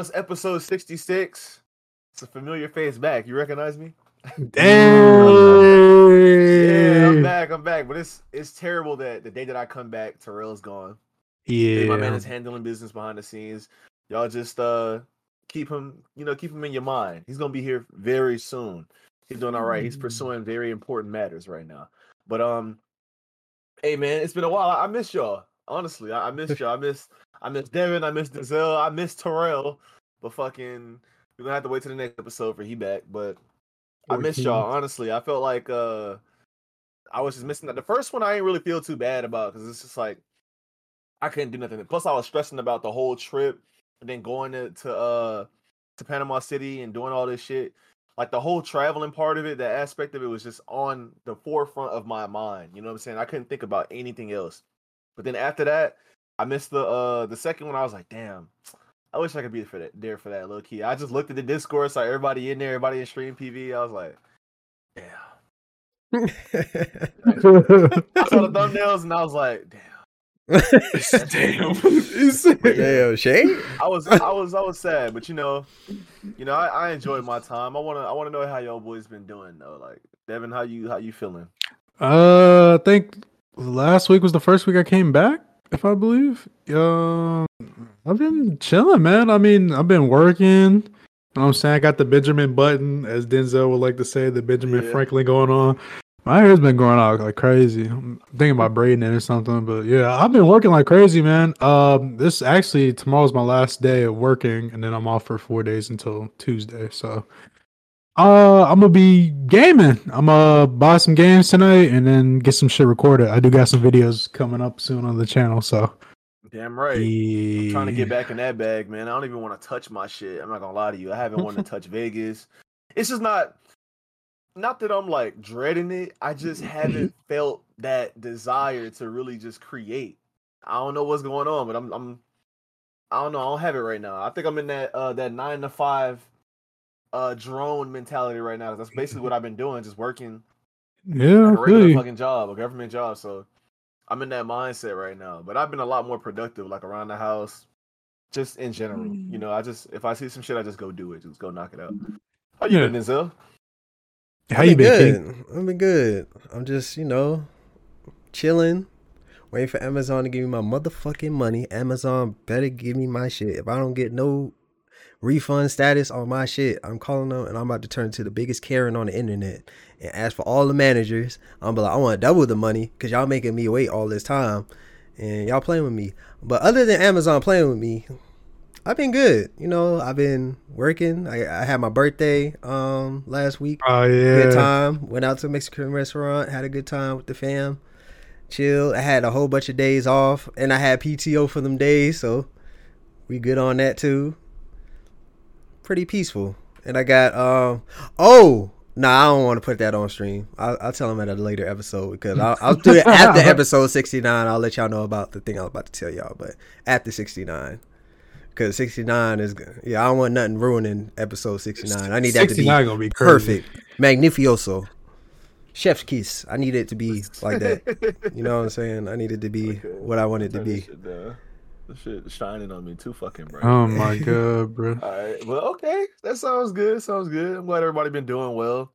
It's episode 66. It's a familiar face back. You recognize me? Damn. Yeah, I'm back. I'm back. But it's it's terrible that the day that I come back, Terrell's gone. Yeah. My man is handling business behind the scenes. Y'all just uh keep him, you know, keep him in your mind. He's gonna be here very soon. He's doing all right. He's Mm. pursuing very important matters right now. But um, hey man, it's been a while. I, I miss y'all. Honestly, I, I miss y'all. I miss I miss Devin. I miss Denzel. I miss Terrell. But fucking, we're gonna have to wait till the next episode for he back. But I miss y'all. Honestly, I felt like uh, I was just missing that. The first one I didn't really feel too bad about because it's just like I couldn't do nothing. Plus, I was stressing about the whole trip and then going to, to uh to Panama City and doing all this shit. Like the whole traveling part of it, that aspect of it was just on the forefront of my mind. You know what I'm saying? I couldn't think about anything else. But then after that, I missed the uh the second one. I was like, damn, I wish I could be for that there for that low key. I just looked at the Discord, saw everybody in there, everybody in stream PV. I was like, damn. I saw the thumbnails and I was like, damn. Damn. Damn, Shane. I was I was I was sad, but you know, you know, I, I enjoyed my time. I wanna I wanna know how y'all boys been doing though. Like Devin, how you how you feeling? Uh, I think last week was the first week I came back, if I believe. Um, I've been chilling, man. I mean, I've been working. You know what I'm saying? I got the Benjamin button, as Denzel would like to say, the Benjamin Yeah. Franklin going on. My hair's been growing out like crazy. I'm thinking about braiding it or something, but yeah, I've been working like crazy, man. Um, this actually tomorrow's my last day of working, and then I'm off for four days until Tuesday. So, uh, I'm gonna be gaming. I'm gonna buy some games tonight and then get some shit recorded. I do got some videos coming up soon on the channel, so Damn right. I'm trying to get back in that bag, man. I don't even want to touch my shit. I'm not gonna lie to you. I haven't wanted to touch Vegas. It's just not not that I'm like dreading it. I just haven't felt that desire to really just create. I don't know what's going on, but I'm I'm I don't know. I don't have it right now. I think I'm in that uh that nine to five uh drone mentality right now. That's basically what I've been doing, just working Yeah, like a I feel regular you. fucking job, a government job. So I'm in that mindset right now. But I've been a lot more productive, like around the house, just in general. Mm. You know, I just if I see some shit, I just go do it. Just go knock it out. How you Yeah. been, Denzel? How you been, good? King? I've been good. I'm just, you know, chilling, waiting for Amazon to give me my motherfucking money. Amazon better give me my shit. If I don't get no refund status on my shit, I'm calling them and I'm about to turn to the biggest Karen on the internet and ask for all the managers. I'm like, I want to double the money because y'all making me wait all this time and y'all playing with me. But other than Amazon playing with me, I've been good. You know, I've been working. I, I had my birthday um last week Oh yeah. good time. Went out to a Mexican restaurant, had a good time with the fam. chill. I had a whole bunch of days off, and I had PTO for them days, so we good on that too. Pretty peaceful. And I got um oh no, nah, I don't want to put that on stream. I'll, I'll tell them at a later episode because I'll, I'll do it after episode sixty nine. I'll let y'all know about the thing I was about to tell y'all, but after sixty nine. Cause sixty nine is good. Yeah, I don't want nothing ruining episode sixty nine. I need that to be gonna be crazy. perfect, magnificioso, chef's kiss. I need it to be like that. You know what I'm saying? I need it to be Okay. what I want it to Turn this be. Shit. This shit shining on me too fucking bright. Oh my god, bro. All right. Well, okay. That sounds good. Sounds good. I'm glad everybody been doing well.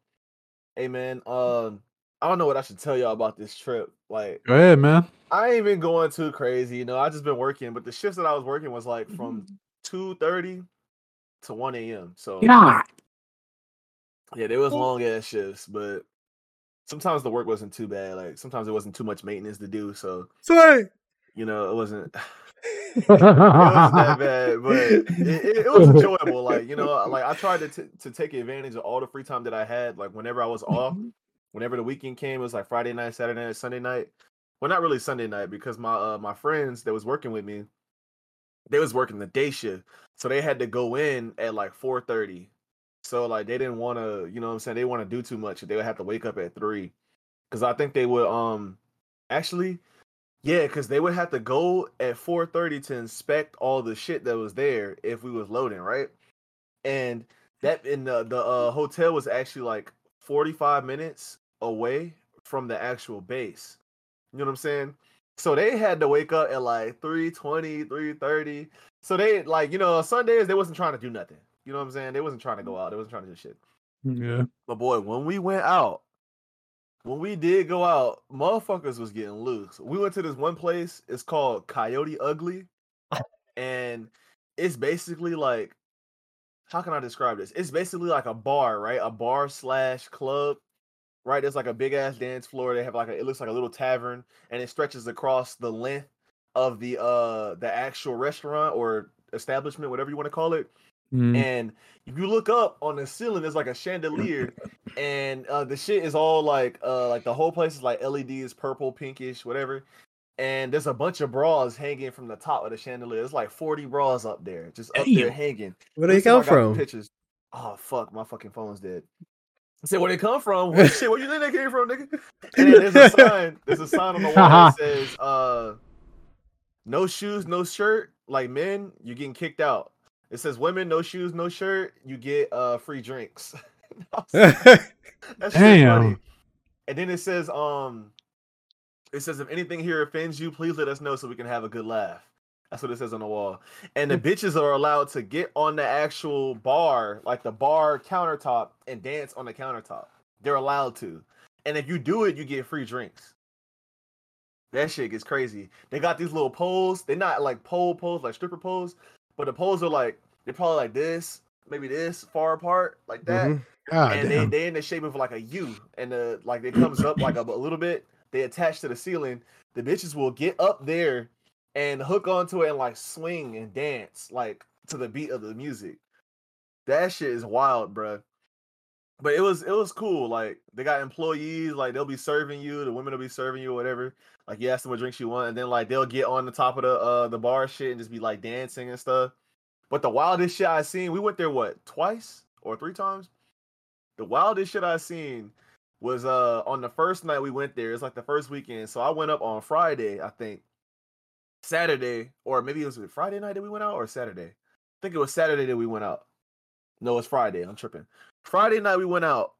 Hey man, um, I don't know what I should tell y'all about this trip. Like, Go ahead, man. I ain't been going too crazy, you know. I just been working, but the shifts that I was working was like from two thirty to one a.m. So yeah. yeah, they was long ass shifts, but sometimes the work wasn't too bad. Like sometimes it wasn't too much maintenance to do, so Sorry. you know it wasn't. It that bad, but it, it, it was enjoyable. Like you know, like I tried to t- to take advantage of all the free time that I had. Like whenever I was off, whenever the weekend came, it was like Friday night, Saturday night, Sunday night. Well, not really Sunday night because my uh, my friends that was working with me, they was working the day shift, so they had to go in at like four thirty. So like they didn't want to, you know what I'm saying? They want to do too much. They would have to wake up at three, because I think they would um actually yeah, because they would have to go at 4:30 to inspect all the shit that was there if we was loading, right? And that in the the uh, hotel was actually like 45 minutes away from the actual base. You know what I'm saying? So they had to wake up at like 3:20, 3:30 So they like, you know, Sundays they wasn't trying to do nothing. You know what I'm saying? They wasn't trying to go out. They wasn't trying to do shit. Yeah. But boy, when we went out, when we did go out, motherfuckers was getting loose. We went to this one place. It's called Coyote Ugly, and it's basically like, how can I describe this? It's basically like a bar, right? A bar slash club, right? There's like a big ass dance floor. They have like a, it looks like a little tavern, and it stretches across the length of the uh the actual restaurant or establishment, whatever you want to call it. Mm. And if you look up on the ceiling, there's like a chandelier, and uh, the shit is all like uh like the whole place is like LEDs, purple, pinkish, whatever. And there's a bunch of bras hanging from the top of the chandelier. There's like 40 bras up there, just up there hanging. Where do they Let's see if I come from? Pictures. Oh fuck, my fucking phone's dead. I said, where they come from? What shit? Where you think they came from, nigga? And there's a sign. There's a sign on the wall that says, uh, no shoes, no shirt. Like men, you're getting kicked out. It says women, no shoes, no shirt. You get uh free drinks. That shit Damn. funny. And then it says, um, it says if anything here offends you, please let us know so we can have a good laugh. That's what it says on the wall. And the bitches are allowed to get on the actual bar, like the bar countertop, and dance on the countertop. They're allowed to. And if you do it, you get free drinks. That shit gets crazy. They got these little poles. They're not like pole poles, like stripper poles, but the poles are like they're probably like this, maybe this far apart, like that Mhm. God and they damn. they in the shape of like a U, and the like it comes up like a, a little bit. They attach to the ceiling. The bitches will get up there and hook onto it and like swing and dance like to the beat of the music. That shit is wild, bruh. But it was it was cool. Like they got employees, like they'll be serving you. The women will be serving you, whatever. Like you ask them what drinks you want, and then like they'll get on the top of the uh the bar shit and just be like dancing and stuff. But the wildest shit I seen, we went there what twice or three times. The wildest shit I seen was uh on the first night we went there. It's like the first weekend. So I went up on Friday, I think. Saturday, or maybe it was Friday night that we went out, or Saturday. I think it was Saturday that we went out. No, it's Friday. I'm tripping. Friday night we went out,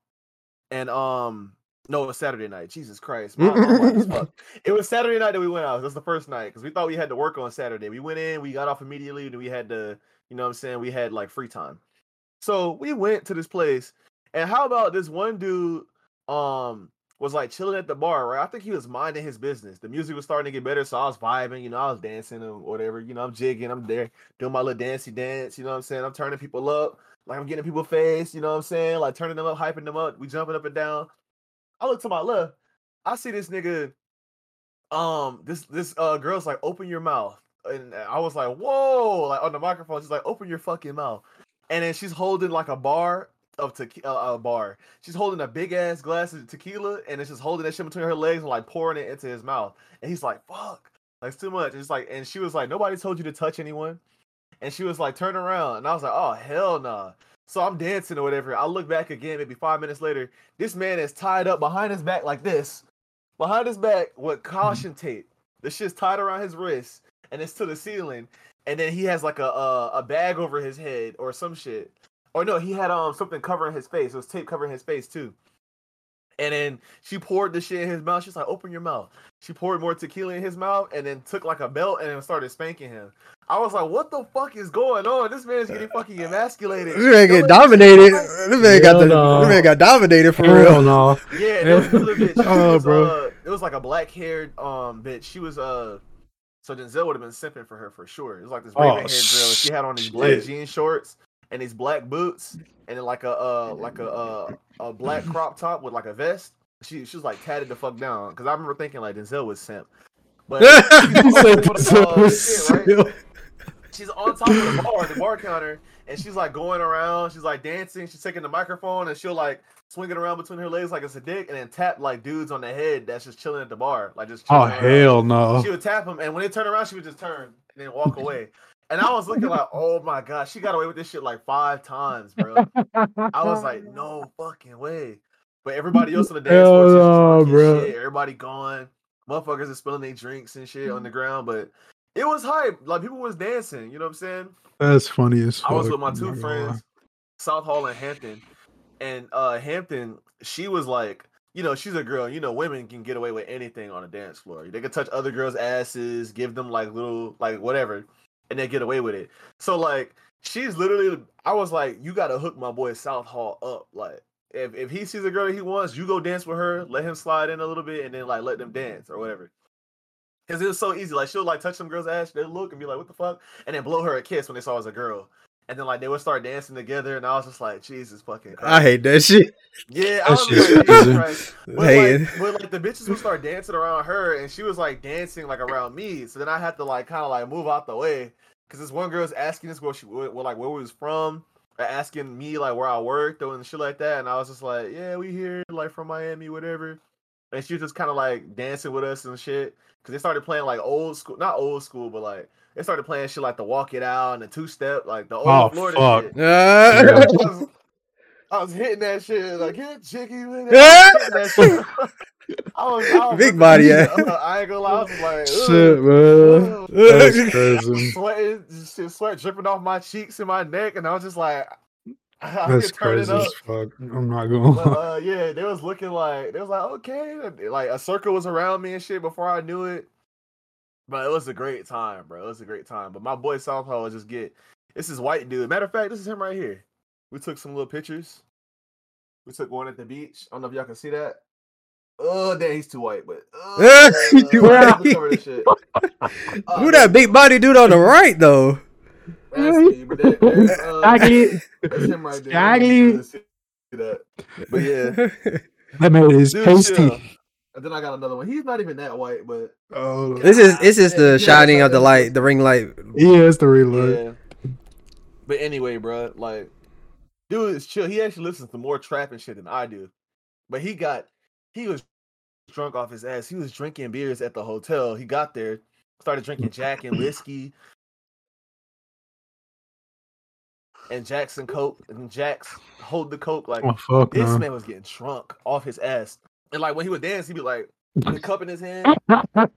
and um, no, it was Saturday night. Jesus Christ, my- my is fucked. It was Saturday night that we went out. That's the first night because we thought we had to work on Saturday. We went in, we got off immediately, and we had to, you know, what I'm saying we had like free time. So we went to this place, and how about this one dude, um, was like chilling at the bar, right? I think he was minding his business. The music was starting to get better, so I was vibing, you know, I was dancing or whatever, you know, I'm jigging, I'm there doing my little dancey dance, you know what I'm saying? I'm turning people up, like I'm getting people face, you know what I'm saying? Like turning them up, hyping them up, we jumping up and down. I look to my left, I see this nigga, um, this this uh girl's like, open your mouth. And I was like, whoa, like on the microphone, she's like, open your fucking mouth. And then she's holding like a bar of tequila, uh, a bar. She's holding a big ass glass of tequila, and it's just holding that shit between her legs and like pouring it into his mouth. And he's like, "Fuck, like it's too much." It's like, and she was like, "Nobody told you to touch anyone." And she was like, "Turn around," and I was like, "Oh hell nah." So I'm dancing or whatever. I look back again, maybe five minutes later. This man is tied up behind his back like this, behind his back with caution tape. The shit's tied around his wrist, and it's to the ceiling. And then he has like a a, a bag over his head or some shit. Or no, he had um something covering his face. It was tape covering his face too. And then she poured the shit in his mouth. She's like, "Open your mouth." She poured more tequila in his mouth, and then took like a belt and then started spanking him. I was like, "What the fuck is going on? This man's getting fucking emasculated." This man Don't get dominated. This man got the. no. This man got dominated for Hell real. no. Yeah, there was another bitch. She Oh, was, bro. Uh, it was like a black haired um bitch. She was uh so Denzel would have been simping for her for sure. It was like this Oh, raven haired girl. She had on these black shit. jean shorts and these black boots and then like a uh like a uh a black crop top with like a vest. She she was like tatted the fuck down because I remember thinking like Denzel was simp. But Put uh, was shit, right? she's on top of the bar, the bar counter, and she's like going around. She's like dancing. She's taking the microphone and she'll like swing it around between her legs like it's a dick, and then tap like dudes on the head that's just chilling at the bar, like just. Oh around. hell no. She would tap them, and when they turn around, she would just turn and then walk away. And I was looking like, oh my god, she got away with this shit like five times, bro. I was like, no fucking way. But everybody else on the dance floor, no, bro. shit. Everybody gone. Motherfuckers are spilling their drinks and shit on the ground, but it was hype. Like people was dancing. You know what I'm saying? That's funny as fuck. I was with my two lie. friends, South Hall and Hampton, and uh Hampton. She was like, you know, she's a girl. You know, women can get away with anything on a dance floor. They can touch other girls' asses, give them like little, like whatever. And they get away with it. So like she's literally I was like, you gotta hook my boy South Hall up. Like if, if he sees a girl he wants, you go dance with her, let him slide in a little bit, and then like let them dance or whatever. Cause it was so easy. Like she'll like touch some girl's ass, they look and be like, "What the fuck?" and then blow her a kiss when they saw her as a girl. And then like they would start dancing together, and I was just like, Jesus fucking Christ. I hate that shit. Yeah, I That was shit's like. Jesus Christ. But, Hey. like, but like the bitches would start dancing around her, and she was like dancing like around me. So then I had to like kind of like move out the way because this one girl was asking us where she, where, like where we was from, asking me like where I worked or and shit like that, and I was just like, yeah, we here like from Miami, whatever. And she was just kind of like dancing with us and shit because they started playing like old school, not old school, but like they started playing shit like the Walk It Out and the Two Step, like the old Oh, Florida fuck. shit. Uh, I was, I was hitting that shit like get jiggy with it. I was hitting that shit. I was, Big body, yeah. I ain't gonna lie. I was like, Shit, ugh, man. That's crazy. sweating, just shit, sweat dripping off my cheeks and my neck, and I was just like, I That's could turn it crazy up. as fuck. I'm not going. But uh, yeah, they was looking like they was like okay, like a circle was around me and shit before I knew it. But it was a great time, bro. It was a great time. But my boy Southpaw would just get this is white dude. Matter of fact, this is him right here. We took some little pictures. We took one at the beach. I don't know if y'all can see that. Oh, damn, he's too white, but uh, Too white. shit. Uh, Who that big body dude on the right though? That's me, but that, there's, uh, that's him right there. Skaggy. Let's see that. But yeah, That man is Dude, pasty. chill. And then I got another one. He's not even that white, but Oh, this is this is Yeah, the yeah, shining of the light, the ring light. yeah, it's the ring light. yeah. But anyway, bro, like, dude is chill. He actually listens to more trap and shit than I do. But he got, he was drunk off his ass. He was drinking beers at the hotel. He got there, started drinking Jack and whiskey. And Jack and Coke and Jack's hold the Coke like Oh fuck this no. man was getting drunk off his ass. And like when he would dance, he'd be like with the cup in his hand.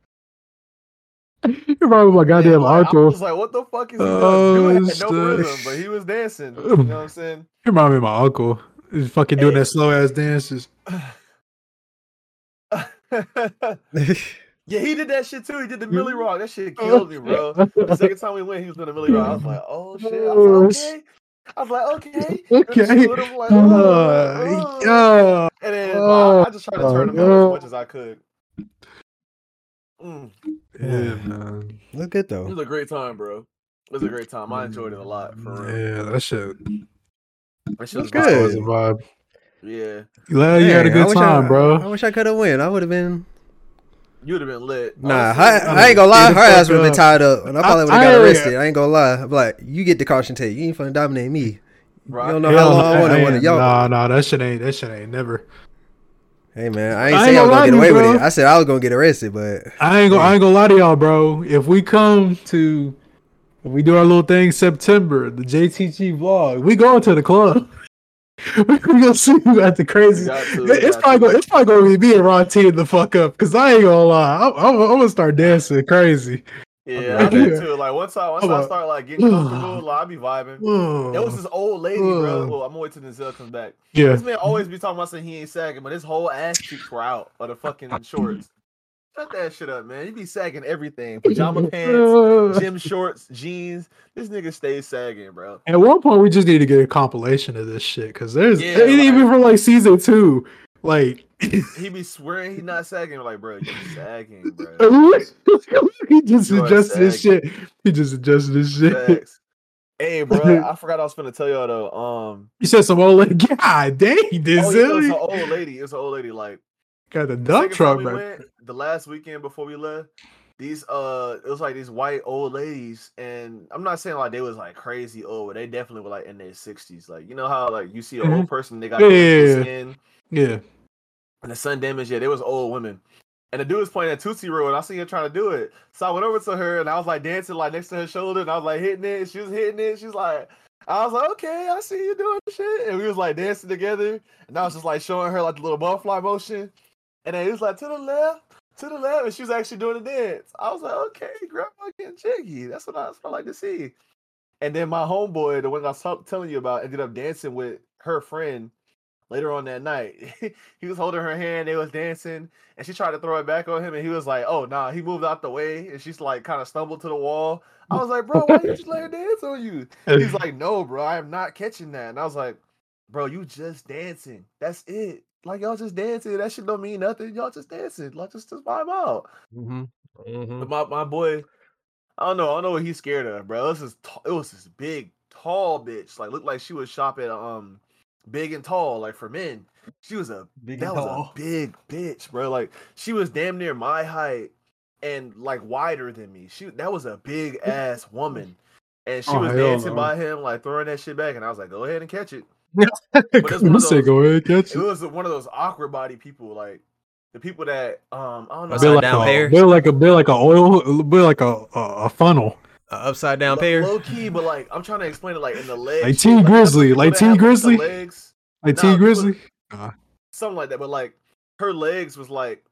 You remember my goddamn And, like, I uncle? was like, what the fuck is he Oh, doing? Dude had no shit. rhythm, but he was dancing. You know what I'm saying? You remind me of my uncle. He's fucking doing Hey. that slow ass dances. yeah, he did that shit too. He did the Millie Rock. That shit killed me, bro. The second time we went, he was doing the Millie Rock. I was like, oh shit. I was like, oh, okay. I was like, okay. Okay. she with him like, Uh, oh, oh. yeah. And then but I, I just tried to turn him up Oh, as much as I could. Mm, Yeah, man. Look good though. it was a great time, bro. It was a great time. I enjoyed it a lot. For real. Yeah, that shit. That shit was Good. Was a vibe. vibe. Yeah. Glad you had a good time, I, bro. I wish I could have win. I would have been. You would have been lit. Nah, Honestly, I, I ain't gonna lie. Her ass would have been tied up, and I probably I- would have got I- arrested. I ain't gonna lie. I'm like, you get the caution tape. You ain't finna dominate me. bro, You don't know can't- how long I no, wanna ain't- win. Y'all- Nah, nah, that shit ain't. That shit ain't never. Hey man, I ain't I say ain't I was gonna get away you, with it. I said I was gonna get arrested, but I ain't gonna. I ain't gonna lie to y'all, bro. If we come to, if we do our little thing September, the JTG vlog, we going to the club. we gonna see who at the crazy. Got to, you probably gonna. It's probably gonna be me and Ron teeing the fuck up. Cause I ain't gonna lie. I'm, I'm, I'm gonna start dancing crazy. Yeah, I'm I like- too. Like once I once I'm I start like getting comfortable, like I be vibing. There was this old lady, bro. Well, oh, I'm gonna wait till Denzel comes back. yeah. This man always be talking about saying he ain't sagging, but his whole ass cheeks were out of the fucking shorts. Shut that shit up, man. You be sagging everything. Pajama pants, gym shorts, jeans. This nigga stays sagging, bro. At one point, we just need to get a compilation of this shit because there's Yeah, ain't even like- from like season two. Like He be swearing he not sagging. Like, bro, you sagging, bro. he just You adjusted his shit. He just adjusted his shit. Facts. Hey, bro, I forgot I was gonna tell y'all though. Um, You said some old lady. God dang, oh, yeah, it was an old lady. It's an old lady. Like, Got the dump truck, we bro. went, the last weekend before we left, these uh, it was like these white old ladies, and I'm not saying like they was like crazy old, but they definitely were like in their sixties. Like you know how like you see an old person, they got Yeah, yeah, skin Yeah. and the sun damage. Yeah, they was old women. And the dude was playing a Tootsie Roll, and I seen her trying to do it. So I went over to her, and I was like dancing like next to her shoulder, and I was like hitting it. She was hitting it. She's like, I was like, okay, I see you doing the shit. And we was like dancing together, and I was just like showing her like the little butterfly motion. And then he was like to the left, to the left, and she was actually doing the dance. I was like, okay, grandma getting jiggy. That's what I, that's what I like to see. And then my homeboy, the one I was t- telling you about, ended up dancing with her friend later on that night, he was holding her hand, they was dancing, and she tried to throw it back on him, and he was like, "Oh nah," he moved out the way, and she's like kind of stumbled to the wall. I was like, "Bro, why you just let her dance on you?" He's like, "No, bro, I am not catching that," and I was like, "Bro, you just dancing. That's it. Like y'all just dancing. That shit don't mean nothing. Y'all just dancing. Like just just vibe out." Mm-hmm. Mm-hmm. But my my boy, I don't know. I don't know what he's scared of, bro. It was this, t- it was this big, tall bitch. Like looked like she was shopping um, big and tall, like for men. She was a Big that was tall. a big bitch, bro. Like she was damn near my height and like wider than me. She that was a big ass woman, and she Oh, was dancing no. by him, like throwing that shit back. And I was like, go ahead and catch it. But it's one You of say those- go ahead, catch It it. was one of those awkward body people, like the people that um I don't know. Upside Build like down a, pears? build like a build like a oil, build like a a, a funnel. A upside down Lo- pair. Low key, but like I'm trying to explain it like in the legs. Like shape, T you Grizzly, like that T Grizzly? legs, Like Nah, T Grizzly. something like that. But like her legs was like,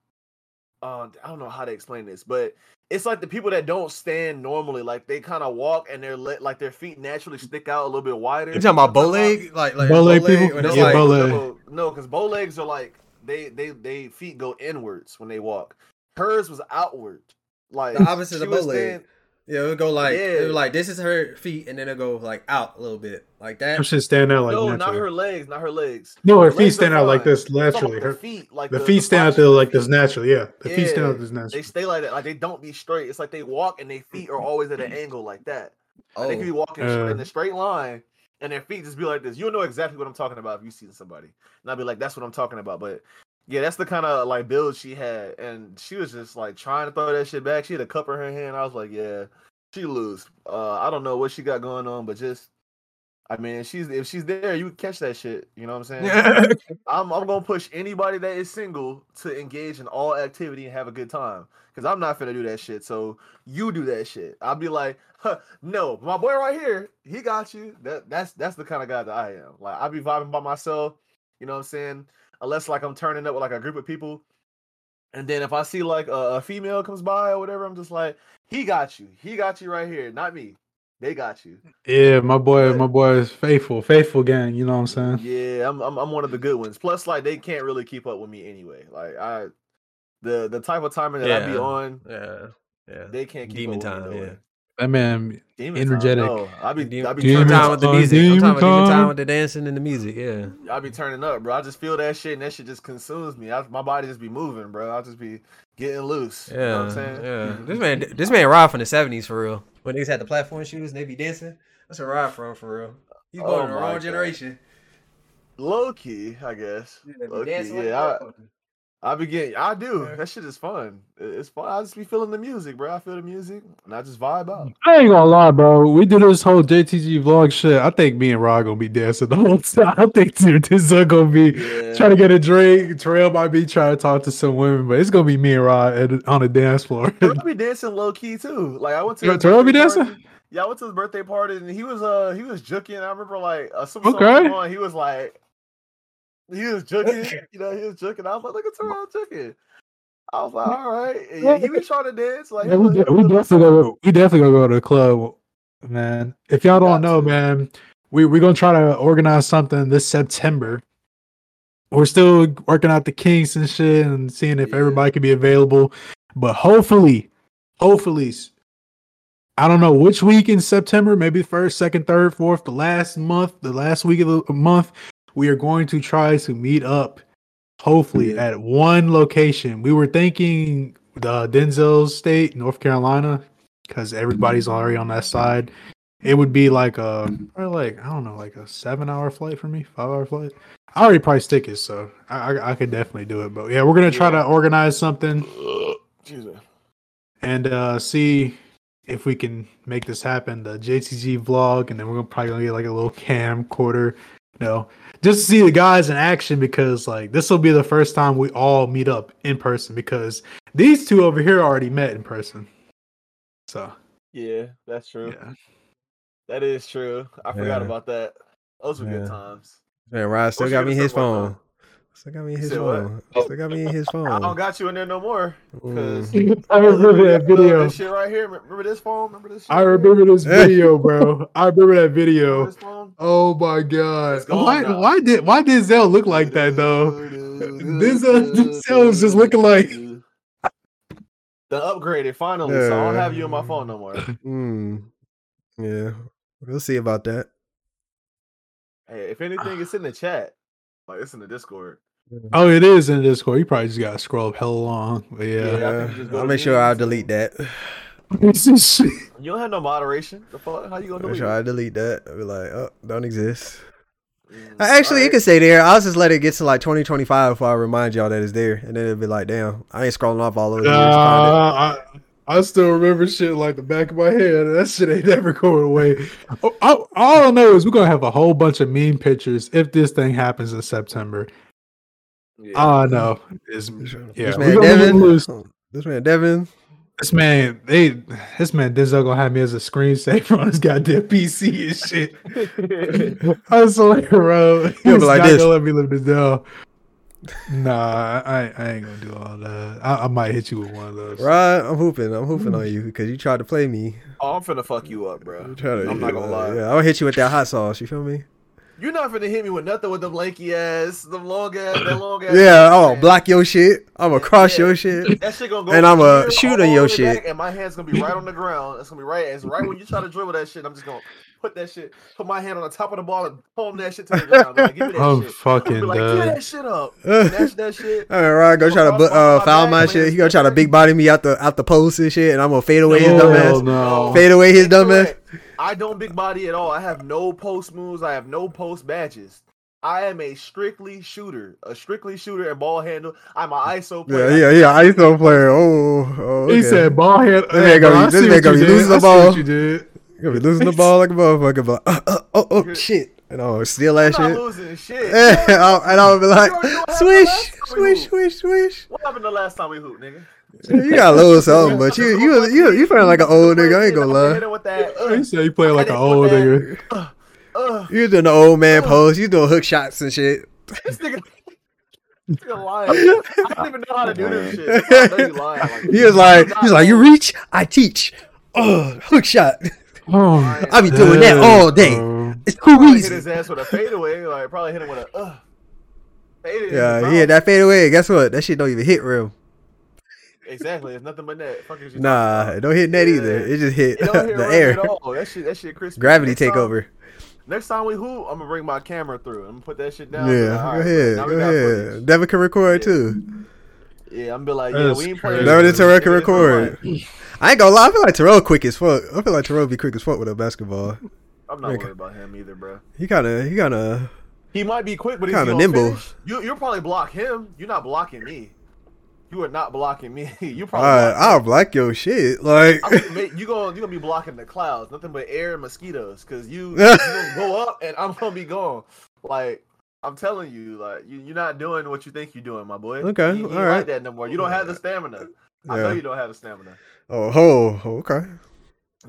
uh, I don't know how to explain this, but it's like the people that don't stand normally, like they kind of walk and their le- like their feet naturally stick out a little bit wider. You talking about bow know what I'm leg? Like like Bow leg people? No, Yeah, like bow leg. no, no, because bow legs are like they they they feet go inwards when they walk. Hers was outward, like The opposite of was bow leg. stand- yeah, it would go like it Yeah. would like this is her feet, and then it go like out a little bit like that. Her shit stand out like no, not her legs, not her legs. No, her Her feet stand out like this I'm talking about naturally. Her feet, like the feet stand out fraction there like this naturally. Yeah, the feet stand out this naturally. They stay like that. Like they don't be straight. It's like they walk and their feet are always at an angle like that. Like, they could be Oh, walking Uh. in a straight line and their feet just be like this. You'll know exactly what I'm talking about if you see somebody. And I'll be like, that's what I'm talking about. But yeah, that's the kind of like build she had. And she was just like trying to throw that shit back. She had a cup in her hand. I was like, yeah, she lose. Uh, I don't know what she got going on, but just I mean, she's if she's there, you catch that shit. You know what I'm saying? I'm I'm gonna push anybody that is single to engage in all activity and have a good time. Cause I'm not gonna do that shit. So you do that shit. I'll be like, huh, no, my boy right here, he got you. That that's that's the kind of guy that I am. Like I be vibing by myself. You know what I'm saying? Unless like I'm turning up with like a group of people. And then if I see like a, a female comes by or whatever, I'm just like, he got you. He got you right here, not me. They got you. Yeah, my boy, But- my boy is faithful, faithful gang. You know what I'm saying? Yeah, I'm, I'm I'm one of the good ones. Plus, like they can't really keep up with me anyway. Like I, the the type of timing that I be on, yeah, yeah. they can't keep Demon up with time, me. yeah. Way. That man, Demon Energetic. Time, no. I be Demon, I be Demon turning time with the time, music. I'm talking about demon time time. with the dancing and the music. Yeah. I be turning up, bro. I just feel that shit, and that shit just consumes me. I, my body just be moving, bro. I'll just be getting loose. Yeah, you know what I'm saying? yeah. Mm-hmm. This man, this man ride from the seventies for real. When niggas had the platform shoes and they be dancing, that's a ride from for real. He's Oh born in the wrong God. generation. Low key, I guess. Yeah, Low key, like yeah. I, begin. I be getting, I do. That shit is fun. It's fun. I just be feeling the music, bro. I feel the music, and I just vibe out. I ain't gonna lie, bro. We do this whole JTG vlog shit. I think me and Rod gonna be dancing the whole time. I think dude, this is gonna be Yeah. trying to get a drink. Terrell might be trying to talk to some women, but it's gonna be me and Rod at, on the dance floor. Terrell be dancing low key too. Like I went to Terrell be dancing? party. Yeah, I went to his birthday party and he was uh he was juking. I remember like uh, some Okay. on. He was like he was joking, you know, he was joking. I was like, look at Terrell joking. I was like, all right. And he was trying to dance. Like Yeah, we, was- de- he we definitely go. We definitely gonna go to the club, man. If y'all don't know, man, we we're gonna try to organize something this September. We're still working out the kinks and shit, and seeing if Yeah. everybody can be available. But hopefully, hopefully, I don't know which week in September, maybe first, second, third, fourth, the last month, the last week of the month, we are going to try to meet up. Hopefully, Yeah. at one location. We were thinking the Denzel's state, North Carolina, because everybody's already on that side. It would be like a, probably like I don't know, like a seven-hour flight for me, five-hour flight. I already priced tickets, so I, I I could definitely do it. But yeah, we're gonna try Yeah. to organize something and uh see if we can make this happen. The JTG vlog, and then we're gonna probably gonna get like a little camcorder, know, just to see the guys in action because like this will be the first time we all meet up in person because these two over here already met in person. So Yeah, that's true. yeah, That is true. I forgot about that. Those were Yeah. good times. Man, Rod still got me his still worked phone. Still got me in his said what? phone. Still got me in his phone. I don't got you in there no more. Because Mm. I remember that video. This shit right here. Remember this phone? Remember this? Shit I remember this video, bro. I remember that video. Remember? Oh my god! Why? now. Why did? Why did Zell look like that though? Denzel- Denzel was just looking like- the upgraded finally. So I don't have you on my phone no more. Mm. Yeah, we'll see about that. Hey, if anything, it's in the chat. Like it's in the Discord. Oh, it is in Discord. You probably just gotta scroll up hell long. But Yeah, I yeah, think you just go I'll to make sure I and- delete that. This is shit. You don't have no moderation. The fuck? How you gonna I'll do make it? sure I delete that. I'll be like, oh, don't exist. Mm, Uh, Actually, it alright. can stay there. I'll just let it get to like 2025 before I remind y'all that it's there, and then it'll be like, damn, I ain't scrolling off all over the years. it. Nah, I, I still remember shit like the back of my head. That shit ain't never going away. Oh, I, all I know is we're gonna have a whole bunch of meme pictures if this thing happens in September. Yeah. Oh, all I know is This man uh, Devin, lose. this man Devin, This man, they, this man Denzel gonna have me as a screensaver on his goddamn PC and shit. I was like, bro, he's He'll be like not this. gonna let me live this down. Nah, I, I ain't gonna do all that. I, I might hit you with one of those. right? I'm hooping. I'm hooping on you because you tried to play me. oh, I'm finna fuck you up, bro. You tried to, I'm not gonna lie. Yeah, I'll hit you with that hot sauce. You feel me? You're not finna hit me with nothing with them lanky ass, them long ass, that long ass. Yeah. man. Oh, block your shit. I'm gonna cross Yeah. your shit. That shit gonna go And I'ma shoot on your shit. and my hand's gonna be right on the ground. It's gonna be right. It's right when you try to dribble that shit. I'm just gonna put that shit, put my hand on the top of the ball and palm that shit to the ground. Like, give me that I'm shit. Be fucking like, give that shit up. Snatch that shit. All right, Ryan, go try to bu- uh, foul my shit. He gonna try to big body me out the out the post and shit, and I'm gonna fade away his dumb ass. no. Fade away his dumb ass. I don't big body at all. I have no post moves. I have no post badges. I am a strictly shooter, a strictly shooter and ball handle. I'm an ISO player. yeah, yeah. Yeah, ISO player. Oh, oh okay. He said ball handle. This man Hey, gonna be- I this see man what gonna you be did. losing the I see what ball. You did. You gonna be losing the ball like a motherfucker, but uh, uh, oh, oh, shit, and I'll steal that I'm not shit. losing shit. and I'll, be like, You already know what swish, happened last time we swish, swish, swish. What happened the last time we hooped, nigga? You got a little something, but you, you, you, you playing like an old nigga. I ain't gonna lie. Hit him with that. He Uh, said you playing like an old nigga. that, uh, You doing the old man pose. You doing hook shots and shit. this nigga. this nigga lying. I don't even know how to do this shit. That's why you lying. Like, He was like, he's like, you reach, I teach. Oh, hook shot. Oh, I be doing that all day. It's too Probably hit his ass with a fadeaway. Like probably hit him with a uh. Faded in Yeah, his he had mouth. that fade away. Guess what? That shit don't even hit real. Exactly. It's nothing but net. Fuck Nah, it don't hit net Yeah. either. It just hit? It don't hit the air. at all. That shit. That shit crispy. Gravity Next take over. Next time we hoop, I'm gonna bring my camera through. I'm gonna put that shit down. Yeah, go "All right, ahead, now go ahead. footage." Devin can record Yeah. too. Yeah, I'm gonna be like, yeah, That's we ain't playing. Devin and Terrell It can is record. I ain't gonna lie. I feel like Terrell quick as fuck. I feel like Terrell be quick as fuck with a basketball. I'm not Okay. worried about him either, bro. He kind of, he kind of. He might be quick, but he's Kinda nimble. Finish. You you'll probably block him. You're not blocking me. You are not blocking me. you All probably. right, I'll block your shit. Like, mean, you gonna you gonna be blocking the clouds, nothing but air and mosquitoes, cause you you gonna go up and I'm gonna be gone. Like I'm telling you, like you you're not doing what you think you're doing, my boy. Okay, you, you alright. like that no more. You don't have the stamina. I know you don't have the stamina. oh, oh, okay.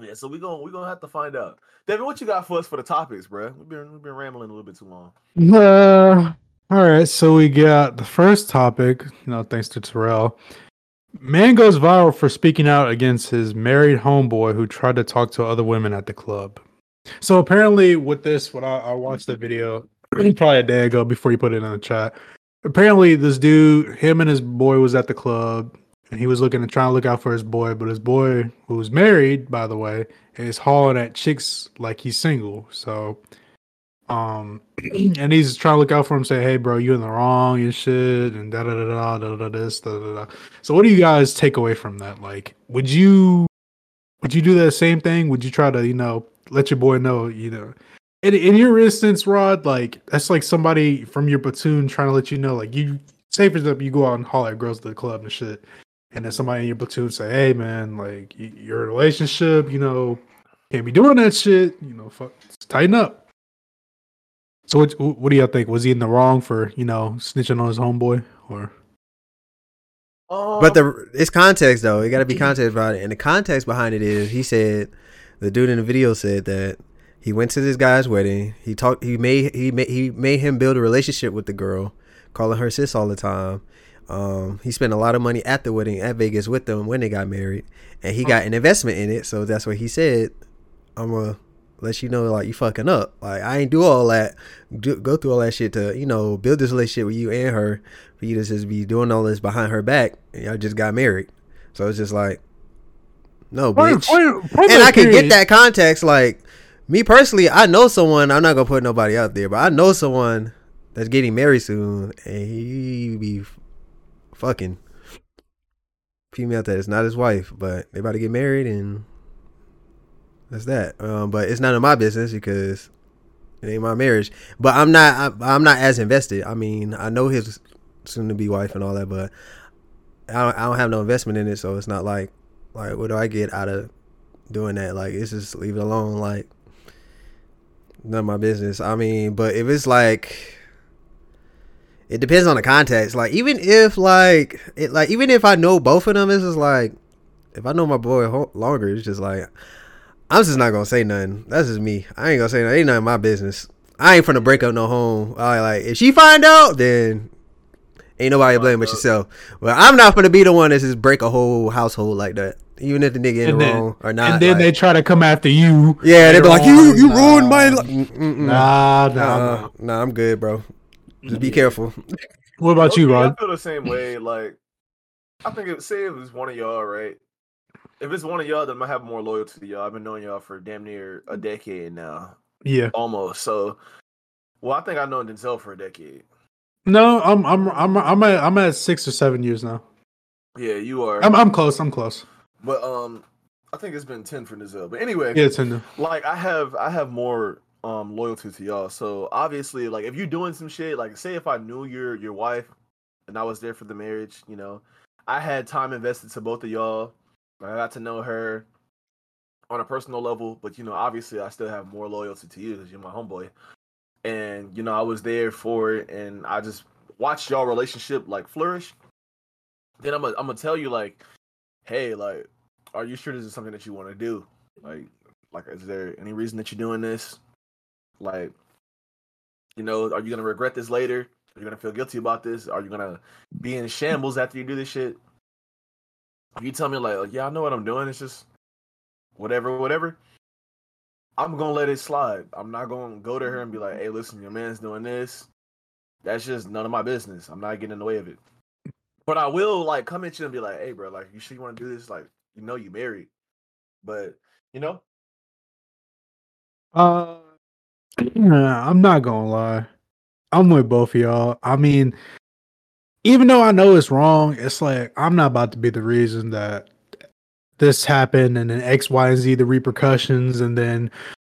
Yeah, so we're gonna we gonna have to find out. Devin, what you got for us for the topics, bro? We've been we've been rambling a little bit too long. Uh, all right, so we got the first topic, you know, thanks to Terrell. Man goes viral for speaking out against his married homeboy who tried to talk to other women at the club. So apparently, with this, when I, I watched the video probably a day ago before you put it in the chat, apparently this dude, him and his boy was at the club, and he was looking to try to look out for his boy, but his boy, who's married, by the way, is hauling at chicks like he's single. So um, and he's trying to look out for him, say, "Hey, bro, you in the wrong and shit," and da da da da da da this da da da. So, what do you guys take away from that? Like, would you would you do that same thing? Would you try to, you know, let your boy know, you know? In, in your instance, Rod, like that's like somebody from your platoon trying to let you know, like you say for example, you go out and holler at girls at the club and shit, and then somebody in your platoon say, "Hey, man, like your relationship, you know, can't be doing that shit. You know, fuck, tighten up." So what what do y'all think? Was he in the wrong for you know snitching on his homeboy or? Um, But the it's context though. It got to be context about it, and the context behind it is he said the dude in the video said that he went to this guy's wedding. He talked. He made he made he made him build a relationship with the girl calling her sis all the time. Um, he spent a lot of money at the wedding at Vegas with them when they got married, and he got an investment in it. So that's what he said. I'm gonna let you know like you fucking up. Like I ain't do all that, do, go through all that shit to you know build this relationship with you and her for you to just be doing all this behind her back. And y'all just got married, so it's just like no bitch. point- point and I can get that context. Like me personally, I know someone. I'm not gonna put nobody out there, but I know someone that's getting married soon, and he be fucking female that is not his wife, but they about to get married, and that's that. Um, but it's none of my business because it ain't my marriage. But I'm not. I, I'm not as invested. I mean, I know his soon to be wife and all that, but I don't, I don't have no investment in it, so it's not like like what do I get out of doing that? Like it's just leave it alone. Like none of my business. I mean, but if it's like it depends on the context. Like even if like it like even if I know both of them, it's just like if I know my boy ho- longer, it's just like I'm just not gonna say nothing. That's just me. I ain't gonna say nothing. Ain't none of my business. I ain't finna break up no home. I like if she find out, then ain't nobody to blame but yourself. Well, I'm not gonna be the one that just break a whole household like that. Even if the nigga in the then- wrong or not. and then like- they try to come after you. yeah, they be like, you you ruined my life. Nah, nah, Nah, nah. nah, I'm good, bro. Just be careful. What about you, Okay, Rod? I feel the same way. Like, I think if say if it's one of y'all, right? If it's one of y'all, then I have more loyalty to y'all. I've been knowing y'all for damn near a decade now, Yeah. almost. So, well, I think I know Denzel for a decade. No, I'm I'm I'm I'm at I'm at six or seven years now. Yeah, you are. I'm I'm close. I'm close. but um, I think it's been ten for Denzel. But anyway, Yeah, Tinder. like I have I have more um loyalty to y'all. So obviously, like if you're doing some shit, like say if I knew your your wife and I was there for the marriage, you know, I had time invested to both of y'all. I got to know her on a personal level, but you know, obviously I still have more loyalty to you because you're my homeboy. And you know, I was there for it and I just watched y'all relationship like flourish. Then I'm I'm gonna tell you like, hey, like, are you sure this is something that you want to do? Like, like, is there any reason that you're doing this? Like, you know, are you gonna regret this later? Are you gonna feel guilty about this? Are you gonna be in shambles after you do this shit? If you tell me like, yeah, I know what I'm doing. It's just whatever, whatever. I'm gonna let it slide. I'm not gonna go to her and be like, hey, listen, your man's doing this. That's just none of my business. I'm not getting in the way of it. But I will like come at you and be like, hey, bro, like, you sure you want to do this? Like, you know, you married, but you know, Uh, I'm not gonna lie. I'm with both of y'all. I mean, even though I know it's wrong, it's like I'm not about to be the reason that this happened and then X, Y, and Z, the repercussions, and then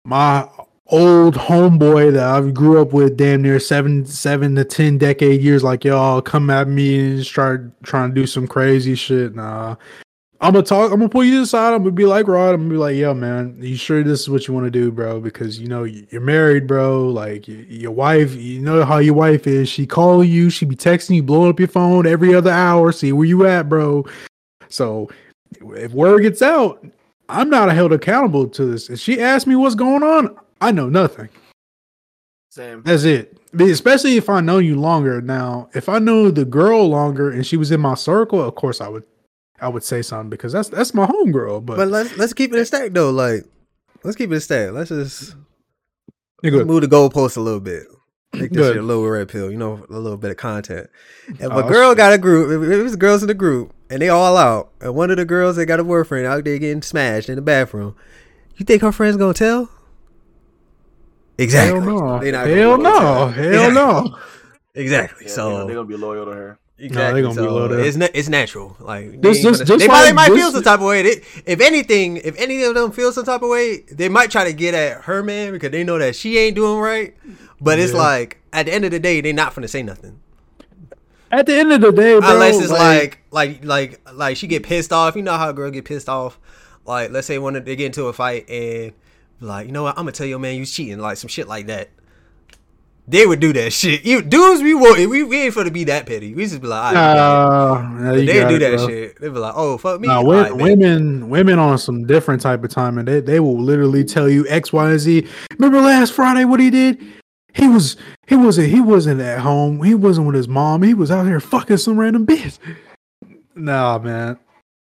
my old homeboy that I grew up with damn near seven, seven to ten decade years, like y'all come at me and start trying to do some crazy shit. Nah. I'm gonna talk. I'm gonna pull you to the side. I'm gonna be like Rod. I'm gonna be like, yo, man, you sure this is what you want to do, bro? Because you know you're married, bro. Like your wife, you know how your wife is. She call you. She be texting you, blowing up your phone every other hour. See where you at, bro. So if word gets out, I'm not held accountable to this. If she asks me what's going on, I know nothing. same. That's it. But Especially if I know you longer. Now, if I know the girl longer and she was in my circle, of course I would I would say something because that's that's my homegirl. But, But let's let's keep it a stack though. Like let's keep it a stack. Let's just Yeah, let's move the goalpost a little bit. Make this Good. shit a little red pill. You know, a little bit of content. If Oh, a girl shit. got a group, if if it was girls in the group and they all out, and one of the girls that got a boyfriend out there getting smashed in the bathroom, you think her friend's gonna tell? Exactly. Hell no. They not Hell gonna no. Hell no. Exactly. Yeah, so they gonna, gonna be loyal to her. Exactly. gonna so low there. it's na- it's natural. Like This- they, ain't this- finna- this they, why- might, they might this- feel some type of way. They, if anything, if any of them feel some type of way, they might try to get at her man because they know that she ain't doing right. But it's like at the end of the day, they not finna say nothing At the end of the day, bro, unless it's like like like like she get pissed off. You know how a girl get pissed off. Like let's say when they get into a fight and like, you know what, I'm gonna tell your man you cheating, like some shit like that. They would do that shit. You dudes, we would we, we ain't for to be that petty. We just be like, all right, you they do it, that bro. shit. They be like, oh fuck me. Nah, right, women, women on some different type of time, and they, they will literally tell you X, Y, and Z. Remember last Friday what he did? he was he wasn't he wasn't at home. He wasn't with his mom. He was out here fucking some random bitch. Nah, man.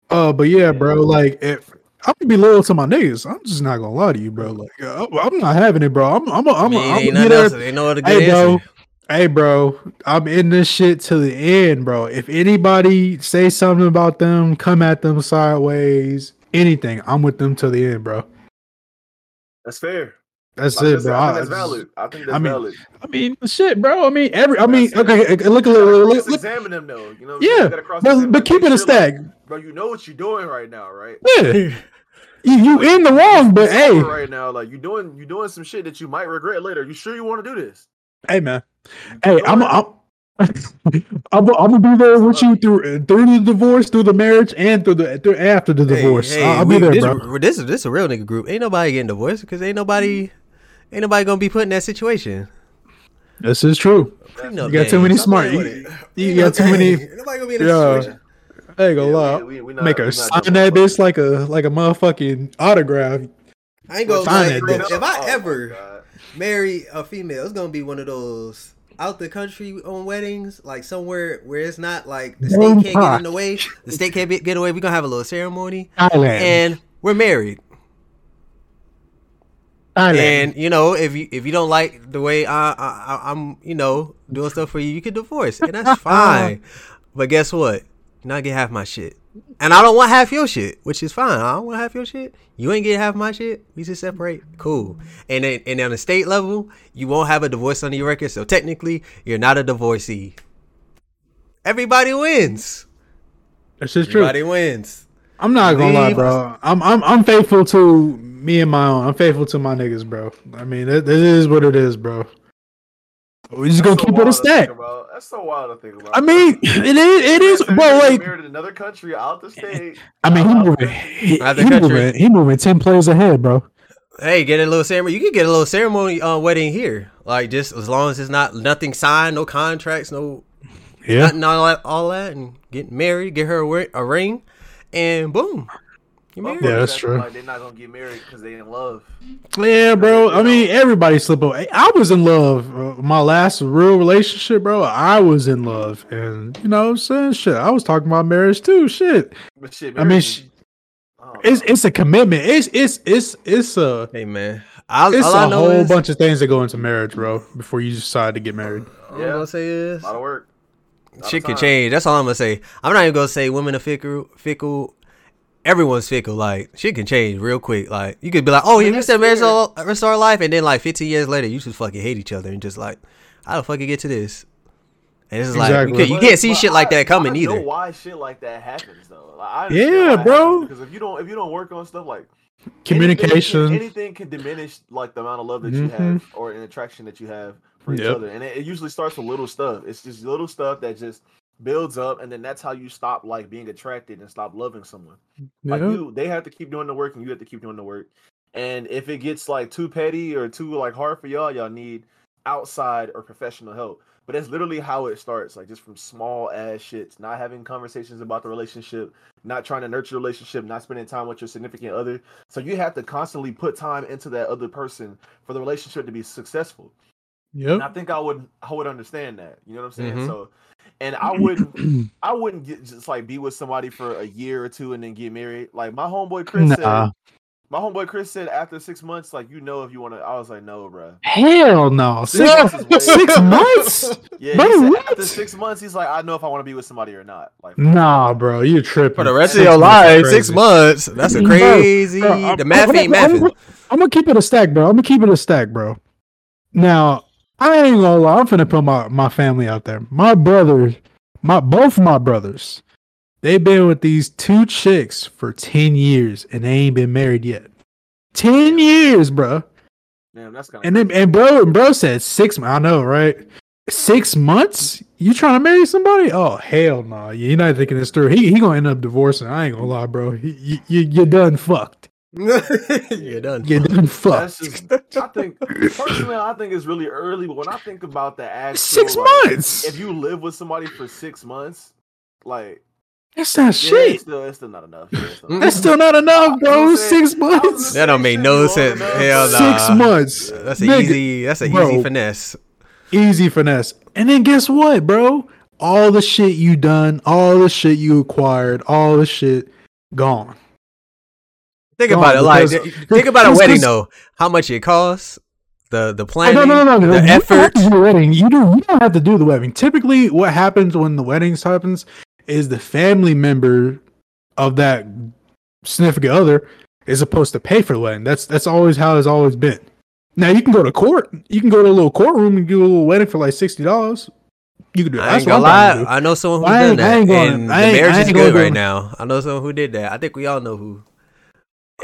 Uh, but yeah, bro. Like, if I'm gonna be loyal to my niggas, I'm just not gonna lie to you, bro. Like, uh, I'm not having it, bro. I'm I'm I'm, I mean, I'm, gonna nothing be there. else. Ain't no other good Hey, bro. answer. Hey, bro. I'm in this shit to the end, bro. If anybody say something about them, come at them sideways, anything, I'm with them to the end, bro. That's fair. That's Like it, bro. I I, think that's valid. I think that's I mean, valid. I mean, shit, bro. I mean, every. I mean, it. okay. okay, Look, You look, look, look, look, examine them though. You know, what I'm saying? Yeah, You but, cross-examine but keep it a Make sure, like, stack. bro. You know what you're doing right now, right? Yeah, you, you in the wrong, but hey, right now, like you doing you doing some shit that you might regret later. You sure you want to do this? hey, man. Hey, I'm. I'm, I'm, I'm gonna be there with you through through the divorce, through the marriage, and through the through after the divorce. hey, I'll, I'll we- be there, this, bro. This is this is a real nigga group. Ain't nobody getting divorced because ain't nobody ain't nobody gonna be put in that situation. This is true. Prenup You got too many smart. You, you got too many. Nobody gonna be in that Yeah. situation. I ain't gonna Yeah, lie. we- we- we not- Make her sign that that. bitch like a like a motherfucking autograph. I ain't gonna Sign lie. that bitch. If I Oh, ever God. marry a female, it's gonna be one of those out the country on weddings, like somewhere where it's not like the state can't get in the way. The state can't be, get away. We're gonna have a little ceremony, Thailand. and we're married. Thailand. And you know, if you if you don't like the way I, I I- I'm, you know, doing stuff for you, you can divorce, and that's fine. but guess what? You're not get half my shit, and I don't want half your shit, which is fine. I don't want half your shit. You ain't get half my shit. We just separate. Cool. And then and on the state level, you won't have a divorce on your record, so technically, you're not a divorcee. Everybody wins. That's just true. Everybody wins. I'm not gonna lie, bro. I'm I'm I'm faithful to me and my own. I'm faithful to my niggas, bro. I mean, it, it is what it is, bro. We just gonna keep it a wild stack. That's so wild to think about. I mean, it is it is, Listen, bro. you're Like, married in another country, out the state. I mean, he out- out moving, he, he moving, he moving ten players ahead, bro. Hey, get a little ceremony. You can get a little ceremony uh, wedding here, like just as long as it's not nothing signed, no contracts, no Yeah, nothing, all that, all that, and get married, get her a, a ring, and boom, you're married. Yeah, that's Motherfuckers true. Like they're not gonna get married because they in love. yeah, bro. I mean, everybody slip up. I was in love. Uh, my last real relationship, bro. I was in love, and you know, what I'm saying shit. I was talking about marriage too. Shit, But shit, I mean, sh- is- it's it's a commitment. It's it's it's it's a Hey man, I, it's all I a know whole is bunch of things that go into marriage, bro. Before you decide to get married. all I'm Yeah. gonna say is a lot of work. Shit can change. That's all I'm gonna say. I'm not even gonna say women are fickle. Fickle. Everyone's fickle. Like shit can change real quick. Like you could be like, oh, mean, yeah, we that's said marriage fair. all- restore life, and then like 15 years later, you just fucking hate each other and just like, how the fuck you get to this? And it's like you, can't, you But- can't see but shit like I- that coming I either. know why shit like that happens though. Like, I Yeah, bro. Because if you don't, if you don't work on stuff like Communication. anything, anything can diminish like the amount of love that you Mhm. have or an attraction that you have for each other, and it, it usually starts with little stuff. It's just little stuff that just builds up, and then that's how you stop like being attracted and stop loving someone. Like you, they have to keep doing the work, and you have to keep doing the work. And if it gets like too petty or too like hard for y'all, y'all need outside or professional help. But that's literally how it starts, like just from small ass shits, not having conversations about the relationship, not trying to nurture the relationship, not spending time with your significant other. So you have to constantly put time into that other person for the relationship to be successful. Yeah. And I think I would I would understand that. You know what I'm saying? Mhm. So and I wouldn't I wouldn't get just like be with somebody for a year or two and then get married. Like my homeboy Chris Nah. said my homeboy Chris said after six months, like you know if you want to I was like, no, bro. Hell no. Six Six, months six months? Yeah, Bro, he said what? after six months, he's like, I know if I want to be with somebody or not. Like Nah, bro. You tripping. For the rest of your life, six months. That's a crazy. bro, I'm- the math I'm- ain't I'm- mathing. I'm gonna keep it a stack, bro. I'm gonna keep it a stack, bro. Now, I ain't gonna lie. I'm finna put my, my family out there. My brother, my both my brothers, they've been with these two chicks for ten years and they ain't been married yet. Ten years, bro. damn, that's kind And then and bro and bro said six. months. I know, right? Six months? You trying to marry somebody? Oh hell no! You're not thinking this through. He he gonna end up divorcing. I ain't gonna lie, bro. He, you you done fucked. You're done. You're done Fuck. That's just I think personally I think it's really early, but when I think about the actual Six like, months. if you live with somebody for six months, like That's not Yeah, shit. it's still, it's still not enough. Yeah, it's not That's still not enough, You know what bro. Saying? Six months. That don't saying make no sense. enough. Hell Six nah. months. That's an Nigga, easy. That's an bro. easy finesse. Easy finesse. And then guess what, bro? All the shit you done, all the shit you acquired, all the shit gone. Think No, about it. Like, think about a wedding though. How much it costs, the the Oh, planning, no, no, no, no. the You don't have effort. to do wedding. You don't. You don't have to do the wedding. Typically, what happens when the weddings happens is the family member of that significant other is supposed to pay for the wedding. That's that's always how it's always been. Now you can go to court. You can go to a little courtroom and do a little wedding for like sixty dollars. You can do. I That's ain't gonna lie. do. I know someone who's I done ain't- I that, ain't and I the marriage is good right now. I know someone who did that. I think we all know who.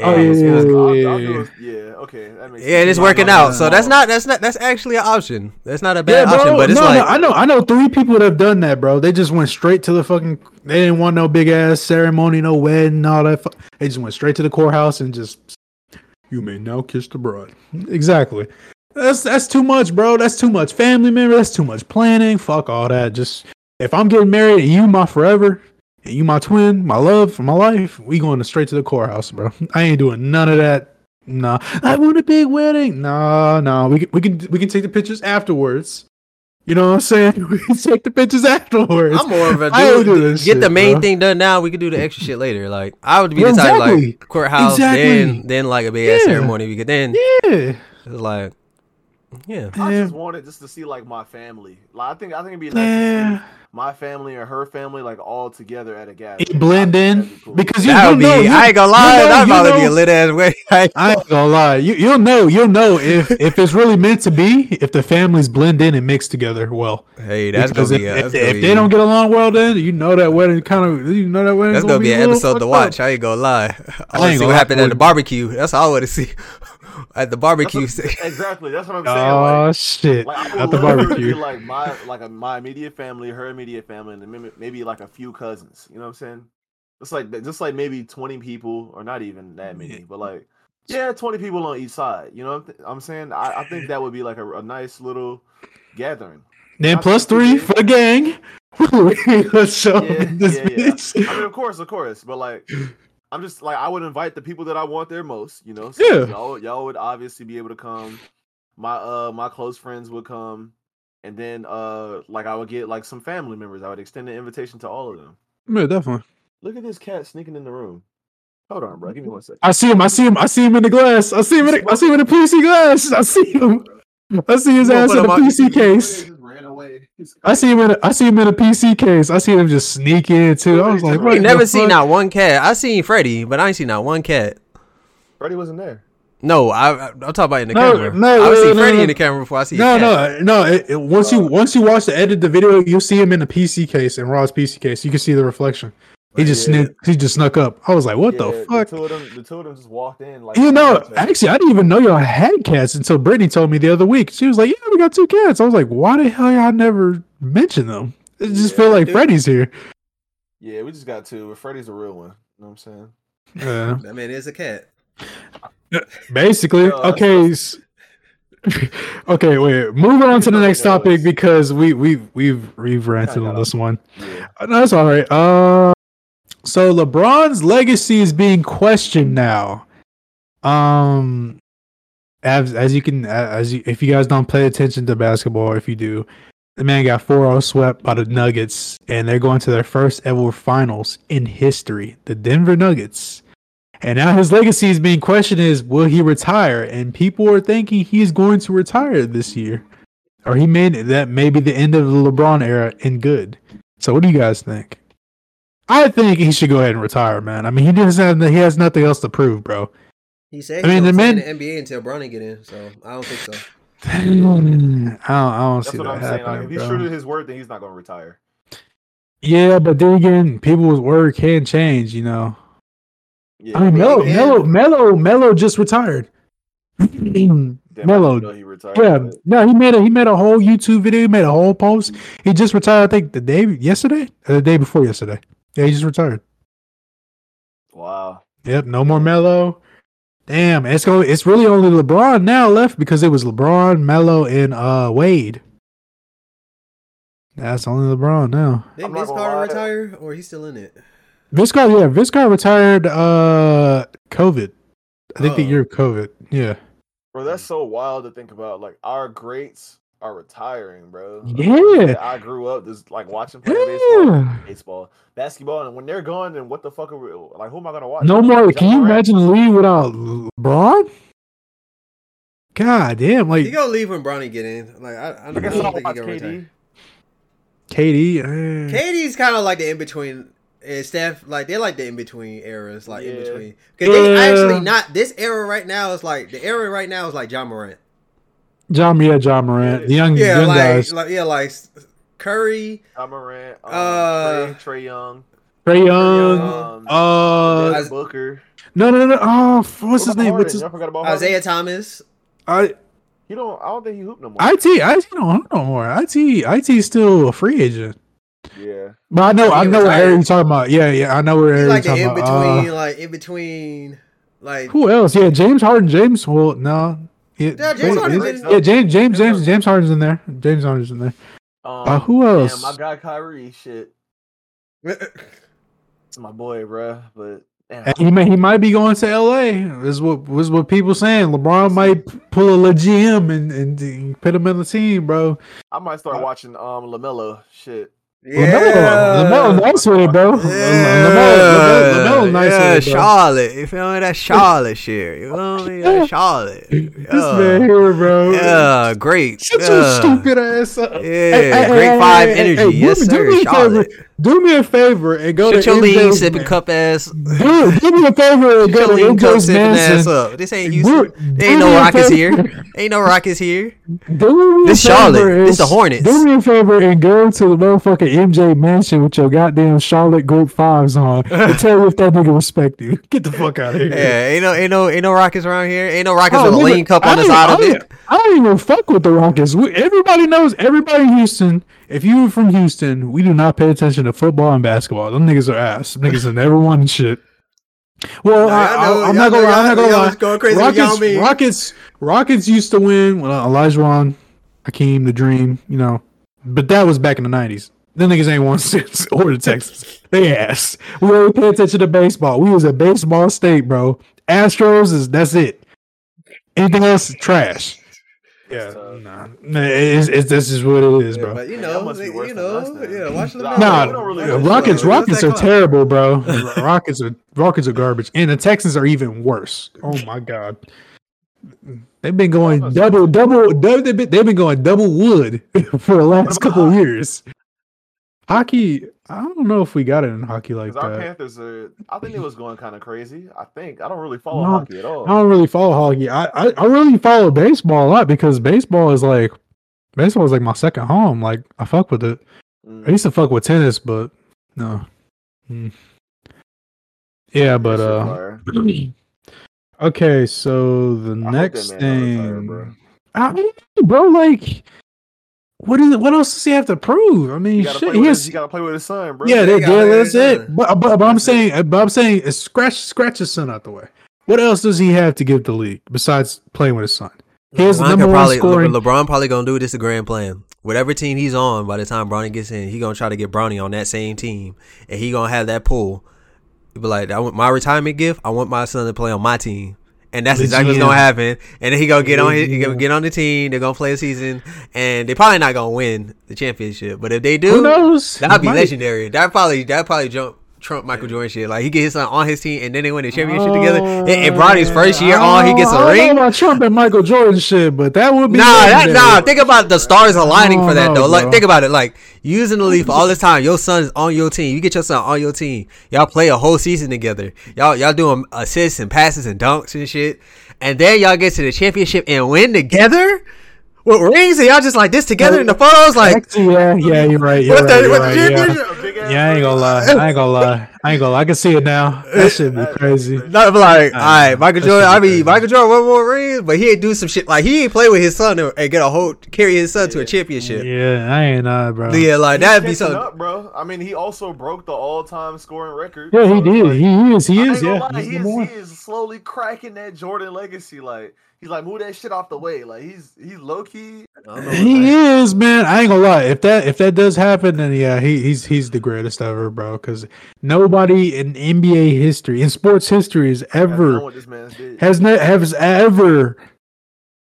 Oh, yeah, it's- yeah, it's- yeah. I'll, I'll do it. Yeah, okay. That makes yeah, sense. it's working out. my- So that's not that's not that's actually an option. That's not a bad Yeah, bro. option. But it's no, like no, I know, I know three people that have done that, bro. They just went straight to the fucking. They didn't want no big ass ceremony, no wedding, all that. Fu- they just went straight to the courthouse and just. You may now kiss the bride. Exactly. That's that's too much, bro. That's too much family member. That's too much planning. Fuck all that. Just if I'm getting married and you my forever, and you my twin, my love for my life, we going straight to the courthouse, bro. I ain't doing none of that. Nah, I want a big wedding. Nah, nah. We can we can we can take the pictures afterwards. You know what I'm saying? We can take the pictures afterwards. I'm more of a dude. do this get the main bro. thing done now. We can do the extra shit later. Like I would be Yeah, the type exactly. like courthouse, Exactly. then then like a big ass Yeah. ceremony. Because then yeah. it's like, yeah. I Yeah. just wanted just to see like my family. Like I think I think it'd be nice to Yeah. see my family and her family like all together at a gathering. It blend in cool. because you That you'll be. know, you- I ain't gonna you lie. know- That'd you probably be a lit ass way. I ain't I ain't gonna lie. You you'll know you'll know if if it's really meant to be if the families blend in and mix together well. Hey, that's Because gonna be. if, A, if, if gonna they be, don't get along well, then you know that wedding kind of you know that wedding. That's gonna be a an episode to fucked up. watch. I ain't gonna lie. I ain't want to see gonna what happened at the barbecue. That's all I want to see. At the That's barbecue. what- exactly. That's what I'm saying. Oh like, shit! like At the love it to barbecue. be like my like a, my immediate family, her immediate family, and maybe, maybe like a few cousins. You know what I'm saying? It's like just like maybe 20 people, or not even that many, but like yeah, 20 people on each side. You know what I'm, saying? I, I think that would be like a, a nice little gathering. Then Not plus too three for the gang. Let's show Yeah, this yeah, yeah. bitch. I mean, of course, of course, but like, I'm just like I would invite the people that I want there most. You know, so Yeah. y'all, y'all would obviously be able to come. My uh, my close friends would come, and then uh, like I would get like some family members. I would extend the invitation to all of them. Yeah, definitely. Look at this cat sneaking in the room. Hold on, bro. Give me one second. I see him. I see him. I see him in the glass. I see him. In the, I see him in the PC glass. I see him. I see his ass in the PC case. Ran away. I see him in. A, I see him in a PC case. I see him just sneak in too. I was like, We what never seen fuck? not one cat. I seen Freddy, but I ain't seen not one cat. Freddy wasn't there. No, I, I I'm talking about in the No, camera. no, I would no, see no, Freddy no. in the camera before I see. No, no, no. It, it- once you once you watch the edit the video, you'll see him in the PC case in Rod's PC case. You can see the reflection. He just Yeah. snuck. He just snuck up. I was like, what Yeah, the fuck? two of them, the two of them just walked in. Like You know, actually, I didn't even know y'all had cats until Brittany told me the other week. She was like, "Yeah, we got two cats." I was like, "Why the hell y'all never mentioned them?" It just Yeah, feel like it- Freddy's here. yeah, we just got two. But Freddie's a real one. You know what I'm saying? Yeah, That man is a cat. basically. Yeah, that's- okay. s- okay, wait. Moving on to the next topic because we we we've we've ranted on this one. Yeah. No, that's all right. Uh, so LeBron's legacy is being questioned now. Um, as as you can as you if you guys don't pay attention to basketball, if you do, the man got 4-0 swept by the Nuggets, and they're going to their first ever finals in history, the Denver Nuggets. And now his legacy is being questioned: is will he retire? And people are thinking he's going to retire this year, or he made that maybe the end of the LeBron era in good. So what do you guys think? I think he should go ahead and retire, man. I mean, he doesn't have he has nothing else to prove, bro. He said I he mean, mean, the the NBA until Bronny get in, so I don't think so. I don't, I don't That's see what that I'm saying. Like, happening, if he's bro. true to his word, then he's not going to retire. Yeah, but then again, people's word can change, you know. Yeah, I mean, Melo, yeah. Melo, Melo, Melo just retired. Damn, I Melo, he retired. yeah, no, he made a he made a whole YouTube video. He made a whole post. He just retired. I think the day yesterday, or the day before yesterday. Yeah, he just retired. Wow. Yep, no more Melo. Damn, it's going. It's really only LeBron now left because it was LeBron, Melo, and uh Wade. That's only LeBron now. Did I'm not Vince gonna Carter lie. retire, or he's still in it? Vince Carter, yeah, Vince Carter retired uh COVID. I think the Oh. year of COVID. Yeah. Bro, that's so wild to think about. Like our greats are retiring, bro. Yeah. I grew up just like watching playing baseball, Yeah. baseball, basketball, and when they're gone, then what the fuck are we like? Who am I gonna watch? No more. Can you imagine the league without LeBron? God damn, like He gonna leave when Bronny get in. Like I, I, I I don't I'll think he watch gonna retire. KD. KD. eh. KD's kind of like the in between. And Steph, like they're like the in between eras, like in between. Because they actually not this era right now is like the era right now is like Ja Morant. John, yeah, Ja Morant, the young, Yeah, young like, guys. like yeah, like Curry. Ja Morant, um, Uh, Trey, Trae Young, Trae Young. um, Uh, Devin Booker. no, no, no, no. Oh, what's his What about name? What's his? Y'all forgot about Harden? Isaiah Thomas. I You don't. I don't think he hooped no more. IT IT don't no more. IT IT is still a free agent. yeah. But I know He I know what retired. area you're talking about. Yeah, yeah, I know where He's area like you're the talking in about. between, Uh, like in between, like who else? Yeah, James Harden. James. Well, no. Yeah, Yeah, James Harden's is- in- yeah, James, James, James James, James Harden's in there. James Harden's in there. Um, Uh, who damn, else? my guy Kyrie. Shit, it's my boy, bruh. But damn, he may he might be going to LA. This is what this is what people saying. LeBron might p- pull a legit him and, and, and put him in the team, bro. I might start watching um LaMelo. Shit. LaMelo, LaMelo nice with it, bro. LaMelo, LaMelo, LaMelo nice yeah, with it, bro. Charlotte. You feel me? That Charlotte shit. You feel me? That Charlotte. This Yeah. man here, bro. Yeah, great. Shut yeah. your stupid ass up. Yeah, great vibe energy. Yes, do, sir, me a favor. Charlotte. Do me a favor and go Shut to your lean MJ's sipping man- cup ass. Dude, do me a favor and Shut your go to lean MJ's sipping ass Mansion. up. This ain't Do- Houston. do Ain't no Rockets here. Ain't no Rockets here. Do me a This Charlotte. favor This the Hornets. Do me a favor and go to the motherfucking MJ Mansion with your goddamn Charlotte Group Fives on and tell me if that nigga respect you. Get the fuck out of here. Yeah, ain't no, ain't no, ain't no Rockets around here. Ain't no Rockets Oh, with a nigga, lean cup on the don't- side I of don't- it. I don't even fuck with the Rockets. We, everybody knows. Everybody in Houston. If you were from Houston, we do not pay attention to football and basketball. Them niggas are ass. Them niggas have never won shit. Well, Nah, I, y'all know- I, am not gonna. lie, I'm not gonna lie. going crazy with Rockets, Rockets, Rockets used to win when uh, Elijah Hakeem, the Dream. You know, but that was back in the '90s. Them niggas ain't won since or the Texas. They ass. We only pay attention to baseball. We was a baseball state, bro. Astros is that's it. Anything else, is trash. Yeah, tough. nah, nah it's, it's this is what it is, Yeah, bro. but you know, that they- you know, us yeah. Watch the Nah, Nah, really listen to Rockets, that. Rockets are terrible, bro. Rockets are Rockets are garbage, and the Texans are even worse. Oh my god, they've been going double, double, double. They've been, they've been going double wood for the last couple of years. Hockey, I don't know if we got it in hockey like Because our that. Panthers are. I think it was going kind of crazy. I think I don't really follow No, hockey at all. I don't really follow hockey. I, I I really follow baseball a lot because baseball is like baseball is like my second home. Like I fuck with it. Mm. I used to fuck with tennis, but no. Mm. Yeah, but uh okay, so the that next man don't retire, thing bro. I mean, bro, like what is it what else does he have to prove? I mean You gotta, shit, play he has, you gotta play with his son, bro. yeah, he that, gotta yeah, that's it. son. But, but, but I'm saying but I'm saying uh, scratch scratch his son out the way. What else does he have to give the league besides playing with his son? He has the LeBron number could one probably, scoring. LeBron probably gonna do this. The grand plan. Whatever team he's on, by the time Bronny gets in, he gonna try to get Bronny on that same team, and he gonna have that pull. He be like, I want my retirement gift. I want my son to play on my team, and that's The exactly what's gonna happen. And then he gonna get on his, he gonna get on the team. They're gonna play a season, and they probably not gonna win the championship. But if they do, Who knows? that'd be Might. legendary. That probably that probably jump. Trump Michael Jordan shit like he get his son on his team and then they win the championship together. Oh, and, Bronny's first year on, he gets oh, I a don't know about Trump and Michael Jordan shit, but that would be Nah, that, nah. Think about the stars aligning for oh, that Oh, though. no, Like, bro. think about it. Like using the leaf all this time. Your son's on your team. You get your son on your team. Y'all play a whole season together. Y'all y'all doing assists and passes and dunks and shit. And then y'all get to the championship and win together with rings. And y'all just like this together in the photos. Like Actually, yeah, yeah, you're right. You're What's right, that- you're what's the right, yeah. championship? A big ass Yeah, I ain't gonna lie. I ain't gonna lie. I ain't gonna lie. I can see it now. That should be crazy. Not like, all right, Michael Jordan. I mean. Michael Jordan one more rings, but he ain't do some shit like he ain't play with his son and and get a whole carry his son to a championship. Yeah, Yeah, I ain't uh, bro. Yeah, like that'd be something. up, bro. I mean, he also broke the all-time scoring record. Yeah, so he it's did. like- He is. He is. Yeah, lie, he, is, he is slowly cracking that Jordan legacy. Like he's like move that shit off the way. Like he's he's low key. I don't know He what that- is, man. I ain't gonna lie. If that if that does happen, then yeah, he, he's he's the greatest ever, bro. Because nobody in NBA history, in sports history, has ever what this man's did. has ne- has ever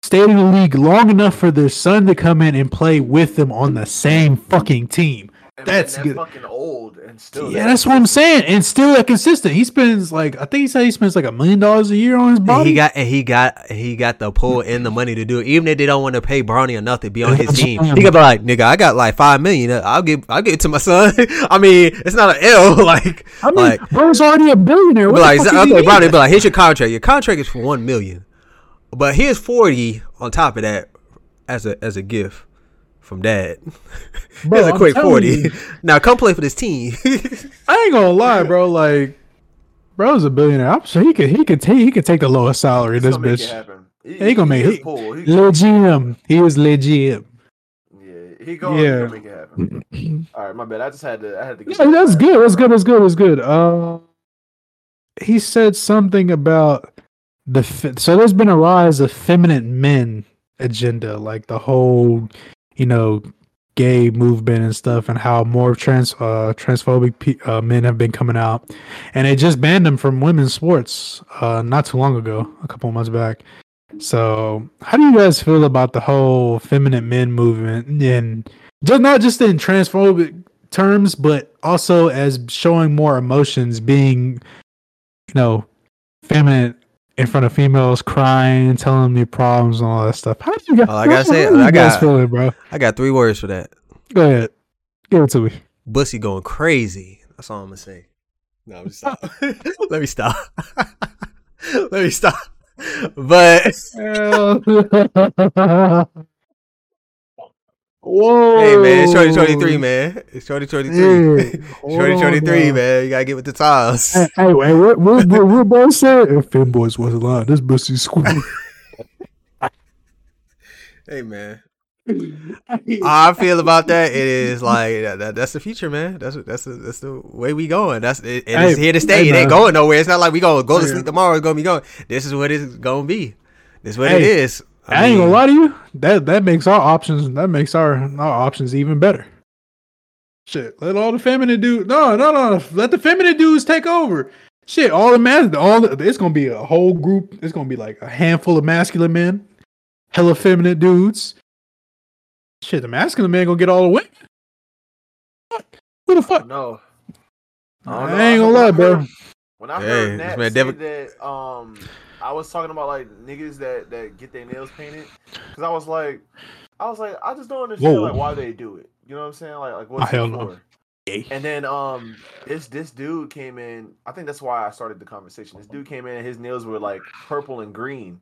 stayed in the league long enough for their son to come in and play with them on the same fucking team. And that's good. fucking old and still. Yeah, that's what I'm saying. And still that consistent. He spends like I think he said he spends like a million dollars a year on his And body. he got and he got he got the pull and the money to do it. Even if they don't want to pay Bronny enough to be on his team, he could be like, "Nigga, I got like five million. Uh, I'll give I'll give it to my son." I mean, it's not an L. Like, I mean, like, bro's already a billionaire. What like the fuck okay, is he Bronny, doing? be like, "Here's your contract. Your contract is for one million, but here's forty on top of that as a as a gift from that. Bro, here's a I'm quick telling forty. you. now come play for this team." I ain't gonna lie, bro. Like, bro's a billionaire. I'm sure he could he could take he could take the lowest salary. He's This gonna bitch. happen. He, He gonna make his it. He, Legit. He is legit. yeah, he gonna, Yeah. yeah. make it happen. All right, my bad. I just had to. I had to. Get Yeah, that that's out. good. That's good. That's good. That's good. Uh, he said something about the fe- so there's been a rise of feminine men agenda, like the whole, you know, gay movement and stuff, and how more trans uh transphobic pe- uh, men have been coming out, and they just banned them from women's sports uh not too long ago, a couple months back. So, how do you guys feel about the whole feminine men movement and just not just in transphobic terms, but also as showing more emotions, being, you know, feminine in front of females, crying, telling them your problems and all that stuff. How do you guys? All I gotta say- how do you I got- feeling, bro? I got three words for that. Go ahead, give it to me. Bussy going crazy. That's all I'm gonna say. No, I'm just stop. Let me stop. Let me stop. But Whoa! hey, man, it's Shorty Shorty three, man. It's Shorty Shorty three. Yeah. Shorty Shorty three, man. You gotta get with the times. Hey, hey, what, what, what, what boy said? If femboys wasn't lying, this pussy squeak. Hey, man. How I feel about that it is like that, that- that's the future, man. That's that's the, that's the way we going. That's it, and it's Hey, here to stay. hey, it ain't man. going nowhere. It's not like we gonna go to sleep tomorrow. It's gonna be going. This is what it's gonna be. This is what it is. I, ain't gonna lie to you. That that makes our options. That makes our our options even better. Shit, let all the feminine dudes. No, no, no. Let the feminine dudes take over. Shit, all the man, all the, it's gonna be a whole group. It's gonna be like a handful of masculine men, hella feminine dudes. Shit, the masculine man gonna get all the women. Who the fuck? No. I, don't ain't gonna lie, bro. When I Hey, heard this Nat man say Devin- that, um, I was talking about like niggas that that get their nails painted, because I was like, I was like, I just don't understand Whoa. like why they do it. You know what I'm saying? Like, like what's hell no. for? And then um, this this dude came in. I think that's why I started the conversation. This dude came in, and his nails were like purple and green,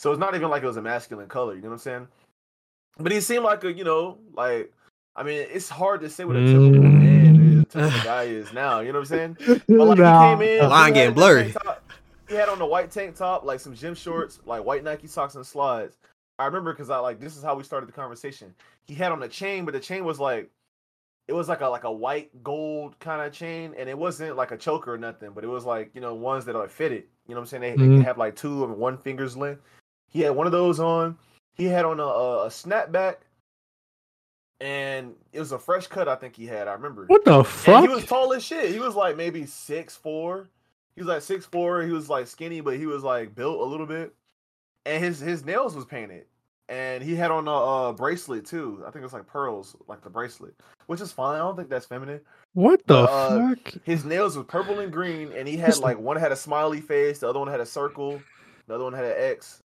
so it's not even like it was a masculine color. You know what I'm saying? But he seemed like a, you know, like I mean, it's hard to say what a typical Mm. man, is, typical guy is now. You know what I'm saying? But like Nah. he came in, Line getting blurry. tank top- He had on a white tank top, like some gym shorts, like white Nike socks and slides. I remember because I like this is how we started the conversation. He had on a chain, but the chain was like it was like a like a white gold kind of chain, and it wasn't like a choker or nothing, but it was like you know ones that are fitted. You know what I'm saying? They, they Mhm. can have like two of one finger's length. He had one of those on. He had on a, a, a snapback, and it was a fresh cut. I think he had. I remember. What the And fuck? he was tall as shit. He was like maybe six four. He was like six four. He was like skinny, but he was like built a little bit. And his his nails was painted. And he had on a, uh bracelet too. I think it was like pearls, like the bracelet, which is fine. I don't think that's feminine. What the uh, fuck? His nails was purple and green, and he had like one had a smiley face, the other one had a circle, the other one had an X.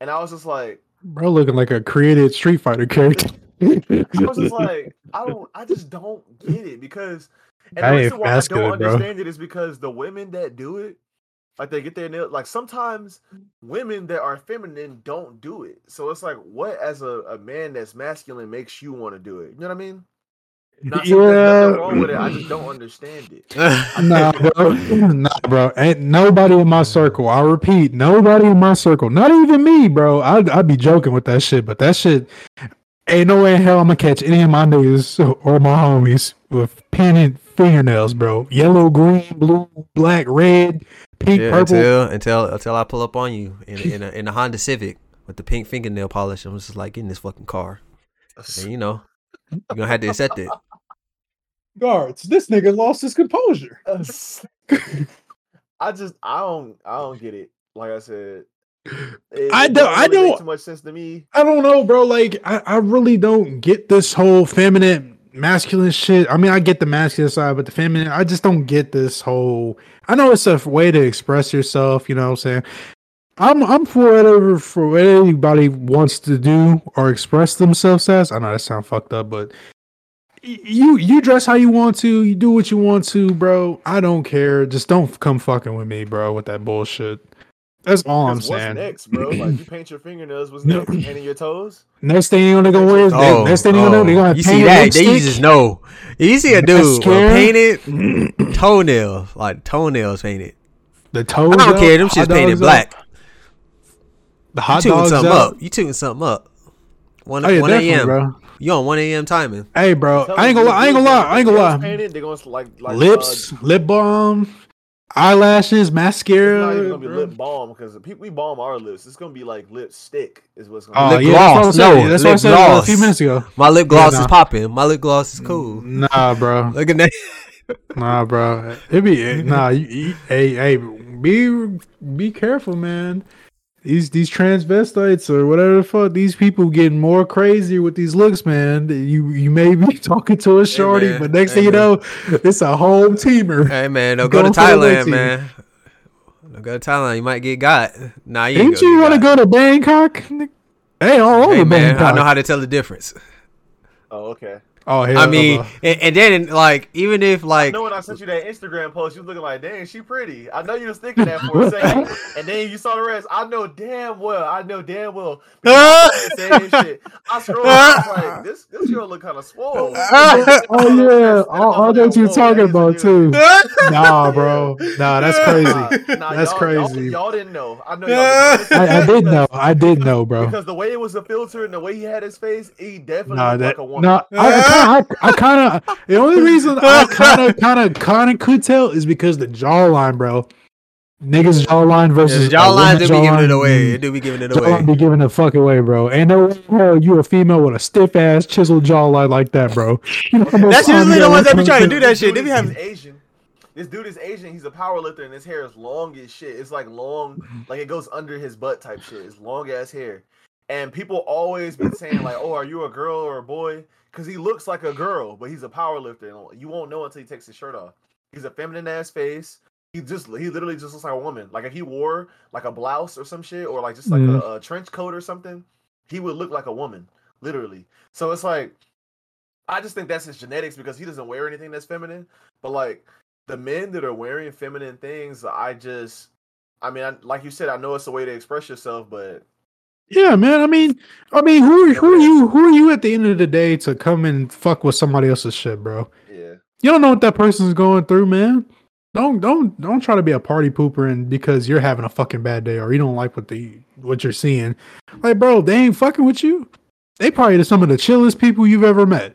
And I was just like, Bro, looking like a created Street Fighter character. I was just like, I don't, I just don't get it because, and I the reason why I don't bro. understand it is because the women that do it, like they get their nails, like sometimes women that are feminine don't do it. So it's like, what as a, a man that's masculine makes you want to do it? You know what I mean? Not saying there's nothing wrong with it. I just don't understand it. nah, bro. Nah, bro. Ain't nobody in my circle. I repeat, nobody in my circle. Not even me, bro. I'd, I'd be joking with that shit, but that shit ain't no way in hell I'm gonna catch any of my niggas or my homies with painted fingernails, bro. Yellow, green, blue, black, red, pink, Yeah, purple. until until until I pull up on you in in a, in a Honda Civic with the pink fingernail polish. I'm just like, in this fucking car. And you know, you're gonna have to accept it. guards. This nigga lost his composure. I just I don't I don't get it. Like I said, it, I it don't- I really make don't- too much sense to me. I don't know, bro. Like, I, I really don't get this whole feminine, masculine shit. I mean, I get the masculine side, but the feminine, I just don't get this whole. I know it's a way to express yourself. You know what I'm saying? I'm I'm for whatever for what anybody wants to do or express themselves as. I know that sounds fucked up, but you you dress how you want to. You do what you want to, bro. I don't care. Just don't come fucking with me, bro, with that bullshit. That's all I'm 'Cause what's saying. next, bro? Like you paint your fingernails. What's No. next? Painting your toes? Next thing you're gonna go wear is Oh, next thing you're gonna oh, do, they're gonna you paint see a that? They lipstick. just know. You see a dude with Mascara. painted toenails, like toenails painted. The toes. I don't out, care. Them hot shit's painted dogs black. out, The You hot tuning dogs something out. up. You tuning something up. One, Oh yeah, 1 a.m. bro. You on 1 a.m. timing. Hey, bro. I ain't gonna lie. I ain't gonna lie. I ain't gonna lie. Painted, they're gonna like like Lips, Uh, lip balm, eyelashes, mascara. it's not mascara. even gonna be lip balm because people we balm our lips. It's gonna be like lipstick. Is what's gonna. Oh be. Lip yeah, gloss. that's what I No, said. That's what I said uh, a few minutes ago. My lip gloss nah. is popping. My lip gloss is cool. Nah, bro. Look at that. Nah, bro. It be nah. You, you, hey, hey, be be careful, man. These these transvestites or whatever the fuck, these people getting more crazy with these looks, man. You you may be talking to a shorty, man. but next Hey, thing you know, it's a home teamer. Hey man, don't go to Go for the Thailand, man. Don't go to Thailand. You might get got. Nah, you ain't Didn't you want to go to Bangkok? Hey, all over Hey man, Bangkok. I know how to tell the difference. Oh, okay. Oh, hell I mean, and, and then like even if like, I know when I sent you that Instagram post, you was looking like, "Dang, she pretty." I know you was thinking that for a second, and then you saw the rest. I know damn well. I know damn well. I was the same shit. I scrolled. Like, "This this girl look kind of swole." oh yeah, I, I know what you're talking that is a about too. Nah, bro. Nah, that's crazy. Nah, nah, That's y'all, y'all- crazy. Y'all, didn't know. I know. Y'all didn't know. I, I did know. I did know, bro. because the way it was a filter and the way he had his face, he definitely No, looked that like a woman. no. I, I kind of. The only reason I kind of, kind of, kind of could tell is because the jawline, bro. Niggas jawline yeah, versus the a jawlines woman's do be giving it away. mm, do be giving it Jawline away. be giving the fuck away, bro. And no way you a female with a stiff ass chiseled jawline like that, bro. You know how much That's usually the ones that be trying to do that This shit. They dude be is- having Asian. This dude is Asian. He's a power lifter, and his hair is long as shit. It's like long, like it goes under his butt type shit. It's long ass hair, and people always been saying like, "Oh, are you a girl or a boy?" Because he looks like a girl, but he's a power lifter, and you won't know until he takes his shirt off. He's a feminine ass face. He just he literally just looks like a woman. Like if he wore like a blouse or some shit, or like just like Mhm. a, a trench coat or something, he would look like a woman, literally. So it's like, I just think that's his genetics because he doesn't wear anything that's feminine. But like the men that are wearing feminine things, I just, I mean, I, like you said, I know it's a way to express yourself, but Yeah, man. I mean, I mean, who who are you? Who are you at the end of the day to come and fuck with somebody else's shit, bro? yeah, You don't know what that person's going through, man. Don't don't don't try to be a party pooper and because you're having a fucking bad day or you don't like what the what you're seeing. Like, bro, they ain't fucking with you. They probably some of the chillest people you've ever met.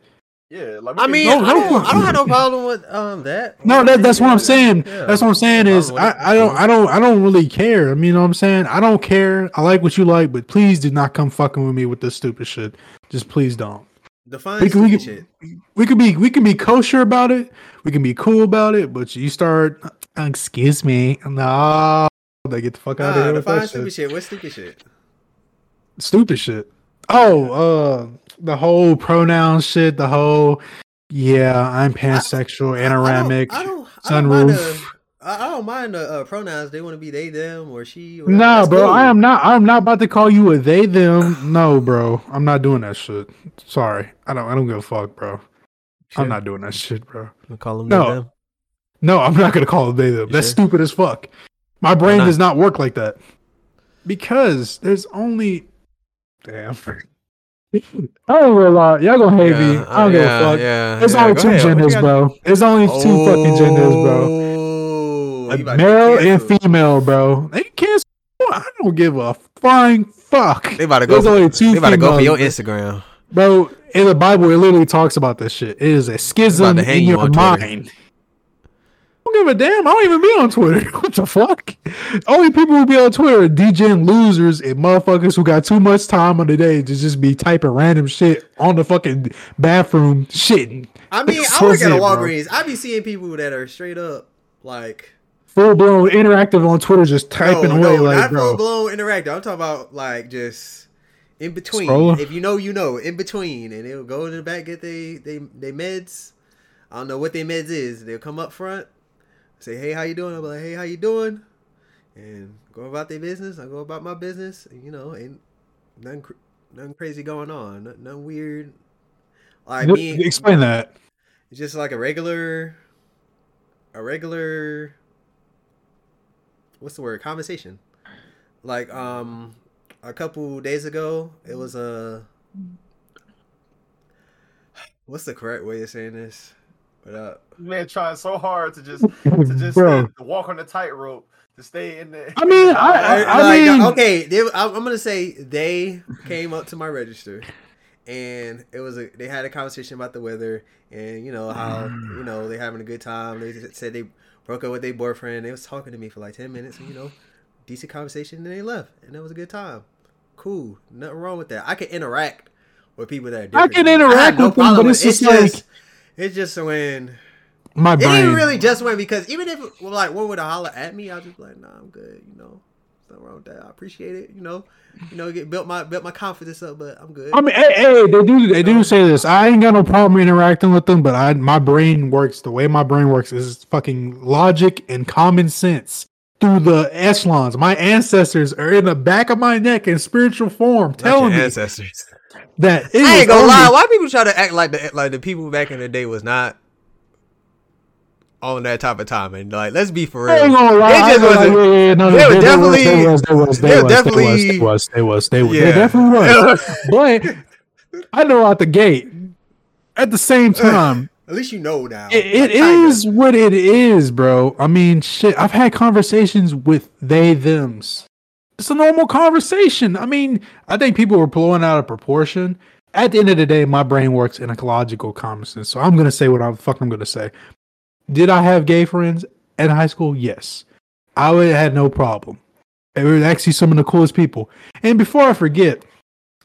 Yeah. Like I mean, No, I, don't, problem. I don't have no problem with um that. No, that, that's what I'm saying. Yeah. That's what I'm saying is I, I don't I don't I don't really care. I mean, you know what I'm saying? I don't care. I like what you like, but please do not come fucking with me with this stupid shit. Just please don't. Define We can, we, stupid can, shit. we can be we can be kosher about it. We can be cool about it, but you start "Uh, excuse me. No, they get the fuck out of Nah, here with define that stupid shit. shit. What's stupid shit? Stupid shit. Oh, uh the whole pronoun shit, the whole yeah, I'm pansexual, anoramic, I don't, I don't, I don't mind sunroof. the, I, I don't mind the uh, pronouns. They want to be they, them, or she. Or Nah, that's bro, cool. I am not. I'm not about to call you a they them. No, bro, I'm not doing that shit. Sorry, I don't. I don't give a fuck, bro. I'm not doing that shit, bro. Call them No. them. No, I'm not gonna call it they them. You That's sure? stupid as fuck. My brain does not work like that because there's only. Damn. I don't gonna lie. Y'all gonna hate me. I don't uh, give yeah, a fuck. Yeah, There's yeah, only two ahead. Genders, bro. There's only two fucking genders, bro. Oh, A you about to get male and female, bro. They can't. I don't give a flying fuck. They about to go. There's For, only two they about to go for your Instagram. bro. In the Bible, it literally talks about this shit. It is a schism in your on Twitter. mind. Don't give a damn. I don't even be on Twitter. what the fuck? Only people who be on Twitter are DJing losers and motherfuckers who got too much time on the day to just be typing random shit on the fucking bathroom shitting. I mean, I work at a it, bro. Walgreens. I be seeing people that are straight up like Full blown interactive on Twitter, just typing no, away no, like not full blown interactive. I'm talking about like just in between. If you know, you know, in between, and they'll go in the back get they they they meds. I don't know what their meds is. They'll come up front, say, "Hey, how you doing?" I'll be like, "Hey, how you doing?" And go about their business. I go about my business. You know, ain't nothing nothing crazy going on. Nothing, nothing weird. Like me, Explain that. it's just like a regular, a regular. What's the word? Conversation. Like um, a couple days ago, it was a. What's the correct way of saying this? But uh, Man, trying so hard to just to just Bro. stay- to walk on the tightrope to stay in there. I mean, I- I like, mean- okay, they, I'm, I'm gonna say they came up to my register, and it was a they had a conversation about the weather and you know how you know they having a good time. They just said they broke up with their boyfriend. They was talking to me for like ten minutes, and you know, decent conversation, and they left, and it was a good time. Cool, nothing wrong with that. I can interact with people that are I can than me. interact have no with them, but with it's just like- just it's just when My it brain. ain't really just when because even if well, like one would holler at me, I'll just be like, nah, I'm good. You know, nothing wrong with that. I appreciate it. You know, you know, get built my built my confidence up, but I'm good. I mean, hey, hey, they do they do say this. I ain't got no problem interacting with them, but I my brain works the way my brain works is fucking logic and common sense through the echelons. My ancestors are in the back of my neck in spiritual form, Not telling your me ancestors. that I was ain't gonna lie. Why people try to act like the like the people back in the day was not on that type of time? And like, let's be for real. They just wasn't- lie, yeah, yeah, no, they were they- was, definitely- they was, they was, they was, they was, definitely- they was, they was, they was, definitely was. But I know out the gate. At the same time, At least you know now. It, it Like, is what it is, bro. I mean, shit. I've had conversations with they them's. It's a normal conversation. I mean, I think people were blowing out of proportion. At the end of the day, my brain works in ecological logical common sense. So I'm gonna say what I'm fuck I'm gonna say. Did I have gay friends in high school? Yes. I would have had no problem. They were actually some of the coolest people. And before I forget,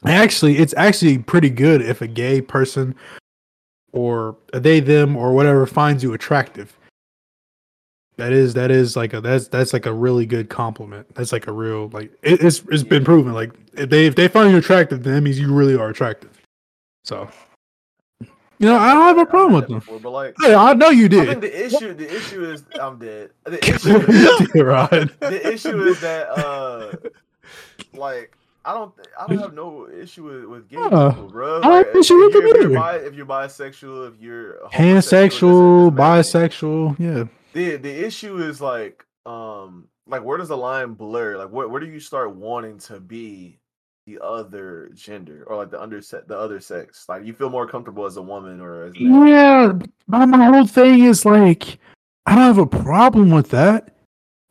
actually, it's actually pretty good if a gay person or a they them or whatever finds you attractive. That is that is like a that's that's like a really good compliment. That's like a real like it, it's it's been proven. Like if they if they find you attractive, then that means you really are attractive. So you know I don't have a problem with them. Before, but like, Hey, I know you I think did. the issue, the issue is I'm dead. The issue, Rod. the issue is that uh, like I don't, I don't have no issue with, with gay Uh, people, bro. I Like, have issue with if them you're, if, you're bi, if you're bisexual, if you're Pansexual, bisexual, yeah. The the issue is like um like where does the line blur like where, where do you start wanting to be the other gender or like the under the other sex like you feel more comfortable as a woman or as. Yeah, but my whole thing is like, I don't have a problem with that,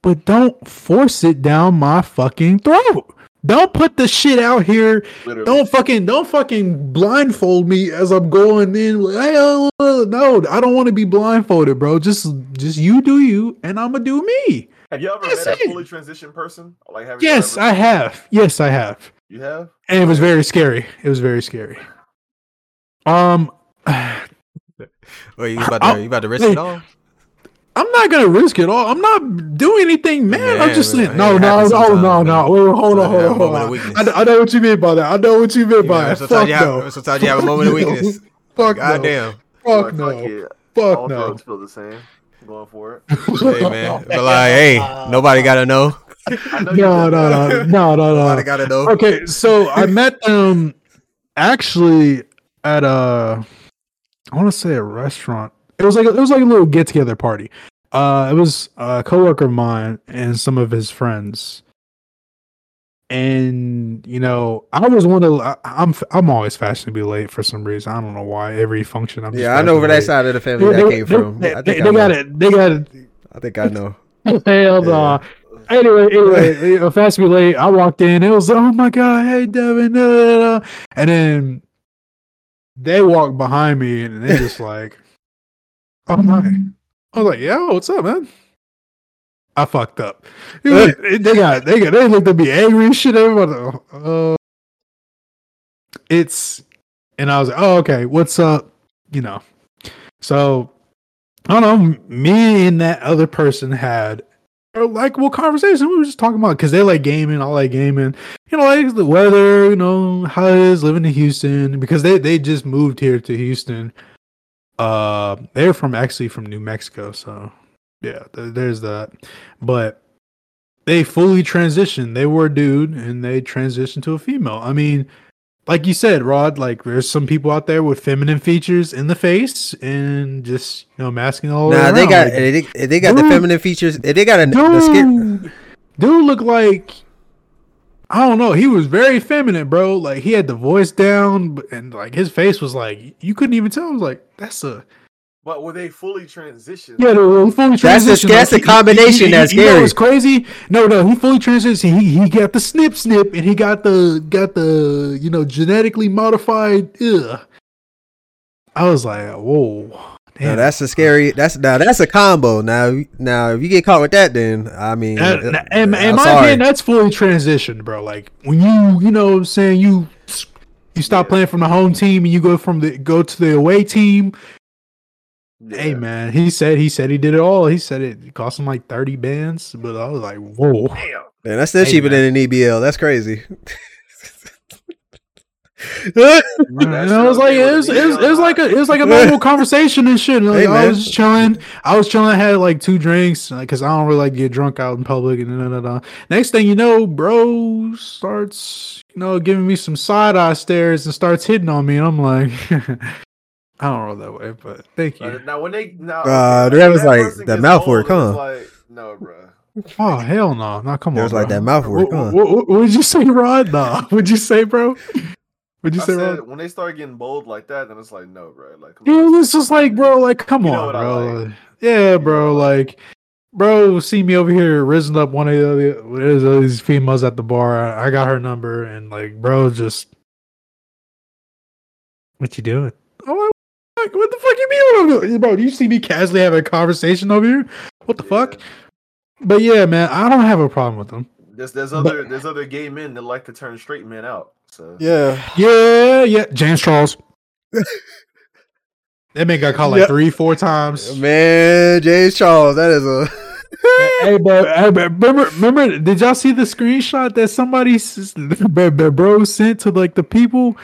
but don't force it down my fucking throat. Don't put the shit out here. literally Don't fucking don't fucking blindfold me as I'm going in. Like, hey, no, I don't want to be blindfolded, bro. Just just you do you, and I'ma do me. have you ever That's met a fully transitioned person like have Yes, ever, I have. Yes, I have. you have And it was very scary. It was very scary. Um, Wait, you about I'll- to you about to risk hey, it all? I'm not gonna risk it all. I'm not doing anything, man. I'm just saying. No, no, no, no, no. Wait, wait, hold on, hold on, hold on. I, know- I know what you mean by that. I know what you mean by Yeah, that. sometimes Fuck you have no. sometimes you have a moment of Fuck no. weakness. Fuck no. Goddamn. Fuck Like, no. it. Fuck all no. throats feel the same going for it Hey man, but like, hey, nobody gotta know. Know you No, no, no, no, no, Nobody gotta know. Okay, so I met them actually at a, I want to say a restaurant. It was like it was like a little get together party. Uh, it was a coworker of mine and some of his friends. And you know, I was one of I, I'm I'm always fashionably late for some reason. I don't know why. Every function, I'm Yeah, I know where that side of the family that They- came they- from. They, I think they I got it. They got it. I think I know. Hell no. Anyway, anyway, you know, fast me late. I walked in. It was oh my god, hey Devin, da, da, da. and then they walked behind me, and they just like, oh my, I was like, "Yo, what's up, man?" I fucked up. Was- they got they got they looked at me angry and shit. Everybody, uh, it's and I was like, "Oh, okay, what's up?" You know. So I don't know. Me and that other person had a likable conversation. We were just talking about because they like gaming, I like gaming. You know, like the weather. You know how it is living in Houston because they they just moved here to Houston. Uh, they're from actually from New Mexico, so yeah, th- there's that. But they fully transitioned. They were a dude and they transitioned to a female. I mean, like you said, Rod, like there's some people out there with feminine features in the face and just you know masking all Nah, they got Like, they, they got the feminine features. They got a the skin. dude, dude looked like I don't know. He was very feminine, bro. Like he had the voice down, and like his face was like you couldn't even tell. I was like, that's a But were they fully transitioned? yeah. The, the fully That's the- transitioned, that's like, the combination that's You know scary. what's crazy? No, no, he fully transitioned. He he got the snip snip, and he got the got the you know genetically modified. Ugh. I was like, whoa. Now that's a scary. That's now that's a combo. Now now if you get caught with that, then I mean, That- uh, and, and I'm my sorry. opinion, that's fully transitioned, bro. Like when you, you know, what I'm saying you, you stop Yeah. playing from the home team and you go from the go to the away team. Hey man, he said he said he did it all. He said it cost him like thirty bands, but I was like, whoa. Damn. Man, that's still Hey, cheaper man. than an EBL. That's crazy. And I was like, it was, it was, it was like a, it was like a normal conversation and shit. And, like, Hey, I was just chilling. I was chilling. I had like two drinks because I don't really like to get drunk out in public. And da, da, da. next thing you know, bro starts, you know, giving me some side eye stares and starts hitting on me. And I'm like, I don't roll that way, but thank Uh, you. now when they now Uh, okay, that when was like that mouth old, work, it's huh? Like, no, bro. Oh hell no, no, come There on. was like bro. that mouth work, What, huh? what, what, what would you say, Rod? No, what'd you say, bro? What'd you I say, said when they start getting bold like that, then it's like, no, bro. Like, Yeah, on, it's just like, bro, like, come You on, bro. like. Yeah, bro, like, bro, see me over here, risen up one of the these females at the bar. I, I got her number, and like, bro, just what you doing? Oh, like, what the fuck you mean? What? Bro, do you see me casually having a conversation over here? What the fuck? But yeah, man, I don't have a problem with them. There's there's other there's other gay men that like to turn straight men out. So yeah. Yeah, yeah, James Charles. that man got caught like Yeah. three, four times. Man, James Charles, that is a. hey, bro, hey, bro, remember, remember, did y'all see the screenshot that somebody, bro, bro, bro sent to like the people?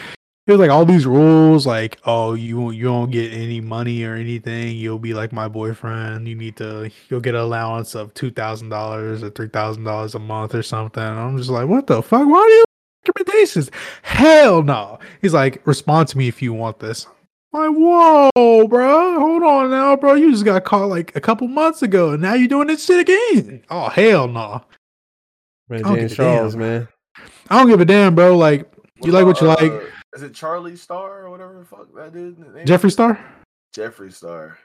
It was like all these rules, like, oh, you won't, you won't get any money or anything. You'll be like my boyfriend. You need to, you'll get an allowance of two thousand dollars or three thousand dollars a month or something. I'm just like, what the fuck? Why do you recommendations? Hell no. He's like, respond to me if you want this. I'm like, whoa, bro, hold on now, bro. You just got caught like a couple months ago, and now you're doing this shit again. Oh hell no. Man, I James give damn. Charles, man. I don't give a damn, bro. Like you like what you about, like. uh, Is it Charlie Star or whatever the fuck that dude? name? Jeffree Star? Jeffree Star.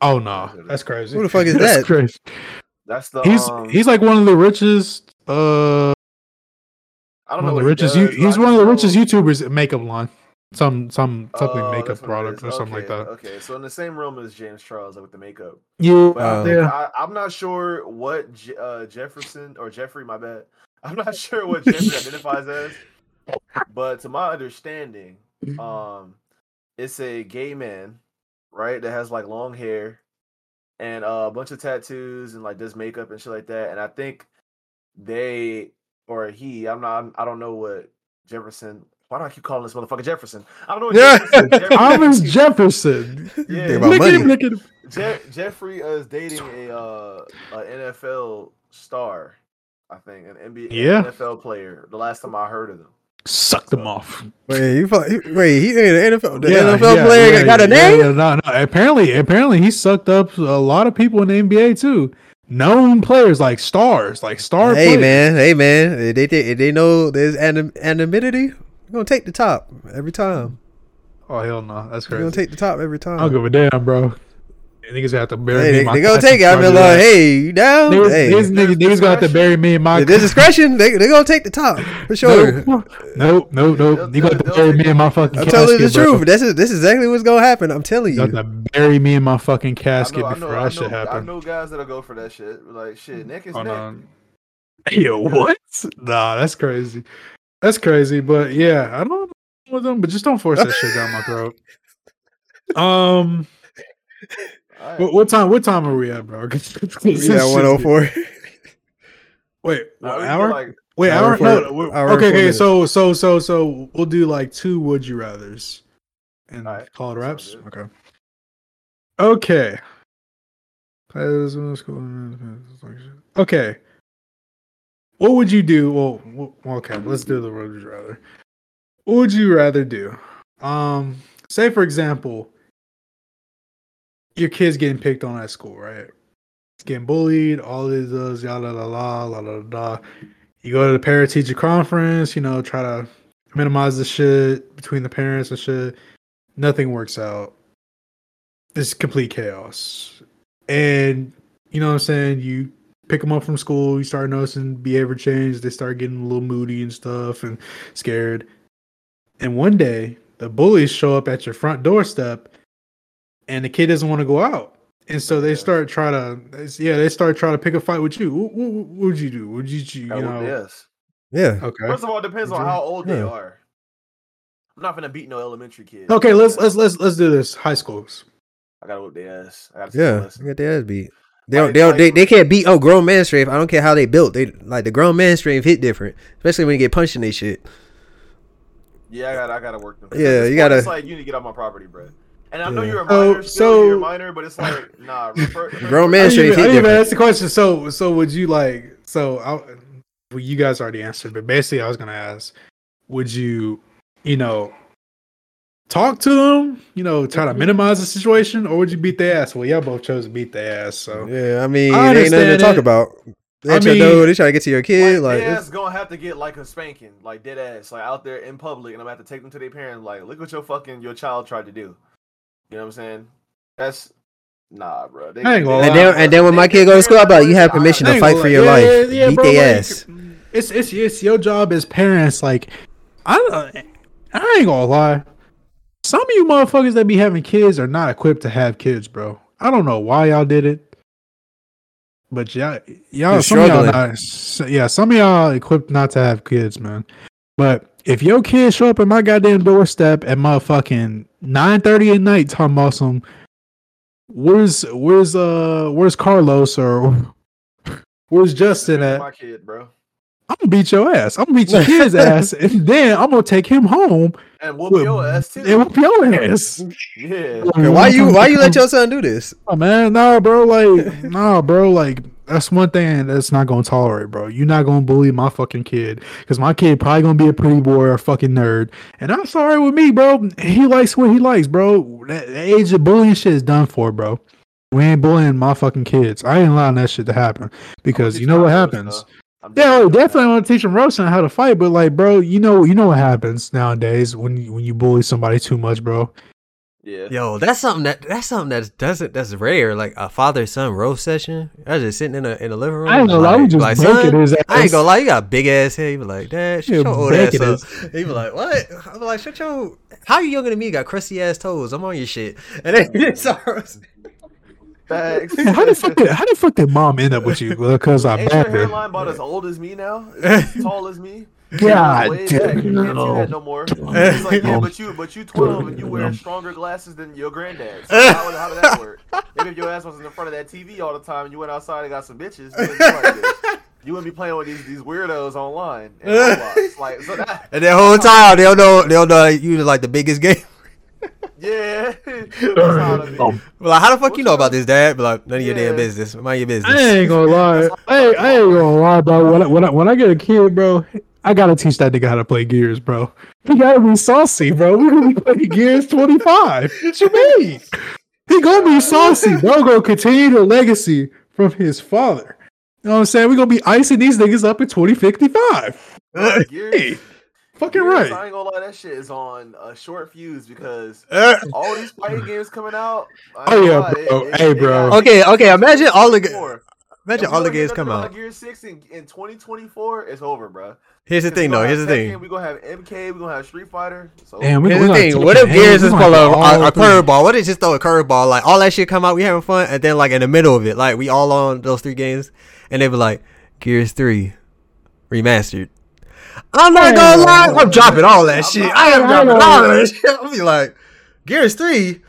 Oh no, that's crazy. Who the fuck is That's that? crazy. That's the He's um, he's like one of the richest. Uh, I don't one know of the he richest. You, he's one of the know- richest YouTubers at makeup line. Some some something Oh, makeup that's what it product is. or something like that. Okay, so in the same room as James Charles like, with the makeup. Yeah, think, yeah. I, I'm not sure what Je- uh, Jefferson or Jeffrey, my bad. I'm not sure what Jeffrey identifies as, but to my understanding, um, it's a gay man, right, that has like long hair and uh, a bunch of tattoos and like does makeup and shit like that. And I think they or he, I'm not, I don't know what Jefferson. Why do I keep calling this motherfucker Jefferson? I don't know. What Yeah. Jefferson, Jeffrey- Thomas Jefferson. Yeah. About Look at money. him, look at him. Je- Jeffrey uh, is dating a uh, a NFL star, I think, an NBA Yeah. NFL player. The last time I heard of them, Suck them off. Wait, you he- wait, he ain't an NFL. The Yeah, NFL yeah, player yeah, got a yeah, name. yeah, no, no. Apparently, apparently, he sucked up a lot of people in the NBA too. Known players like stars, like star. Hey players. man, hey man, if they they, they know there's anim- anonymity. We're gonna take the top every time. Oh hell no, that's We're gonna take the top every time. I don't give a damn, bro. Niggas have to bury Hey, me. they, in my they gonna take it. I before be I do like, hey, you down? Niggas, hey, niggas, niggas, niggas gonna have to bury me in my. if discretion, they they gonna take the top for sure. Nope, nope, nope, nope. You got to They'll- bury me in my fucking I'm telling you the bro. truth. This is this is exactly what's gonna happen. I'm telling You you. got to bury me in my fucking casket I know, before I that shit know, I happen. know guys that'll go for that shit. Like shit, neck is Oh, neck. no. Yo, what? Nah, that's crazy. That's crazy. But yeah, I don't know with them, but just don't force that shit down my throat. Um, Alright. what, what time? What time are we at, bro? this Yeah, shit's 104. Wait, Nah, what, we can hour? Like, Wait, Hour hour? and No, hour okay, okay. minutes. So, so, so, so we'll do like two would you rather's and Alright, call it that wraps. Okay. Okay. Okay. What would you do? Well, okay, let's do the would you rather. What would you rather do? Um, say for example, your kid's getting picked on at school, right? It's getting bullied, all this does, yada la la la la la. You go to the parent teacher conference, you know, try to minimize the shit between the parents and shit. Nothing works out. It's complete chaos. And you know what I'm saying? You pick them up from school, you start noticing behavior change, they start getting a little moody and stuff and scared. And one day, the bullies show up at your front doorstep and the kid doesn't want to go out. And so they start trying to, yeah, they start trying to pick a fight with you. What, what, what would you do? Would you, you I know? yes. Yeah. Okay. First of all, it depends on how old they are. I'm not gonna beat no elementary kid. Okay, let's let's let's let's do this. High schools. I gotta whip their ass. I gotta Yeah. listen. They got their ass beat. They don't, they, don't, they, they can't beat oh grown man strength. I don't care how they built. They like the grown man strength hit different, especially when you get punched in they shit. Yeah, I gotta, I gotta work them. Yeah, you gotta- It's like you need to get off my property, bro. And I know Yeah. you're a So- minor, still, so- you're a minor, but it's like, nah. Refer, Grown man I didn't even, I didn't even ask the question. So so would you like so I well you guys already answered, but basically I was gonna ask, would you, you know, talk to them, you know, try to minimize the situation, or would you beat their ass? Well, y'all both chose to beat their ass, so Yeah, I mean, I it ain't nothing to talk about. They I at mean- door, they try to get to your kid. Like, Like, it's- ass gonna have to get like a spanking, like dead ass, like out there in public, and I'm gonna have to take them to their parents. Like, look what your fucking your child tried to do. You know what I'm saying? That's nah, bro. They, I ain't gonna and lie. then and then when my kid goes to school, I'm like, you have permission to fight for your Yeah, life. yeah, yeah, Beat bro, their like, ass. It's it's it's your job as parents. Like, I don't- I ain't gonna lie. Some of you motherfuckers that be having kids are not equipped to have kids, bro. I don't know why y'all did it, but y'all, y'all, You're some of y'all, not, yeah, some of y'all equipped not to have kids, man. But if your kids show up at my goddamn doorstep at motherfucking nine thirty at night, talking about some, where's where's uh where's Carlos or where's Justin at? my kid, bro, I'm gonna beat your ass. I'm gonna beat your kid's ass, and then I'm gonna take him home and whoop with- your ass too. and whoop your ass. yeah, Okay, why you why you let your son do this? Oh, man, nah, bro. Like, nah, bro. Like, that's one thing that's not gonna tolerate, bro. You're not gonna bully my fucking kid because my kid probably gonna be a pretty boy or a fucking nerd, and I'm sorry with me, bro. He likes what he likes, bro. That, that age of bullying shit is done for, bro. We ain't bullying my fucking kids. I ain't allowing that shit to happen because you know what happens. Yeah, I definitely want to teach them roasting how to fight, but like, bro, you know, you know what happens nowadays when you, when you bully somebody too much, bro. Yeah, Yo, that's something that that's something that doesn't that's rare. Like a father son roast session. I was just sitting in a in a living room. I ain't gonna lie, like, just like, son, his I ain't ass. gonna lie, you got a big ass head. You be like, Dad, shut Yeah, your old ass up. He be like, What? I be like, shut your how you younger than me? You got crusty ass toes. I'm on your shit. And then he starts Facts. Hey, how the fuck did how the fuck did mom end up with you? Because I Ain't your backed her. hairline about as old as me now? As tall as me? God Way back. You can't do damn. that no more. It's like, yeah, but you, but you 12 and you wear stronger glasses than your granddad. So how, how did that work? Maybe if your ass was in front of that TV all the time and you went outside and got some bitches, you wouldn't be. You wouldn't be playing with these these weirdos online. And Roblox. like so that. And that whole time they don't know they don't know you like the biggest game. Yeah. That's how be. Um, like, how the fuck you know about this, Dad? But like, none of your Yeah. damn business. Mind your business. I ain't gonna lie. I ain't, I ain't gonna lie, bro. When I, when I when I get a kid, bro, I gotta teach that nigga how to play Gears, bro. He gotta be saucy, bro. We gonna be playing Gears twenty five. What you mean? He gonna be saucy, bro. Gonna continue the legacy from his father. You know what I'm saying? We gonna be icing these niggas up in twenty fifty five. Bro, Gears, Fucking Gears, right. I ain't gonna lie, that shit is on a short fuse because Uh, all these fighting games coming out. I Oh, yeah, lie, bro. Hey, bro. Okay, okay, imagine all the- 2024. Imagine If all the games come out. Gears Six in, in 2024, it's over, bro. Here's the thing, though. Here's the thing. We gonna have MK. We gonna have Street Fighter. So Damn, we- Here's we the gonna thing. What if Gears is gonna full of a, a three. curveball? What if just throw a curveball? Like all that shit come out, we having fun, and then like in the middle of it, like we all on those three games, and they be like Gears Three remastered. I'm not gonna lie, I'm dropping all that shit. I am dropping all that shit. I'll be like Gears Three.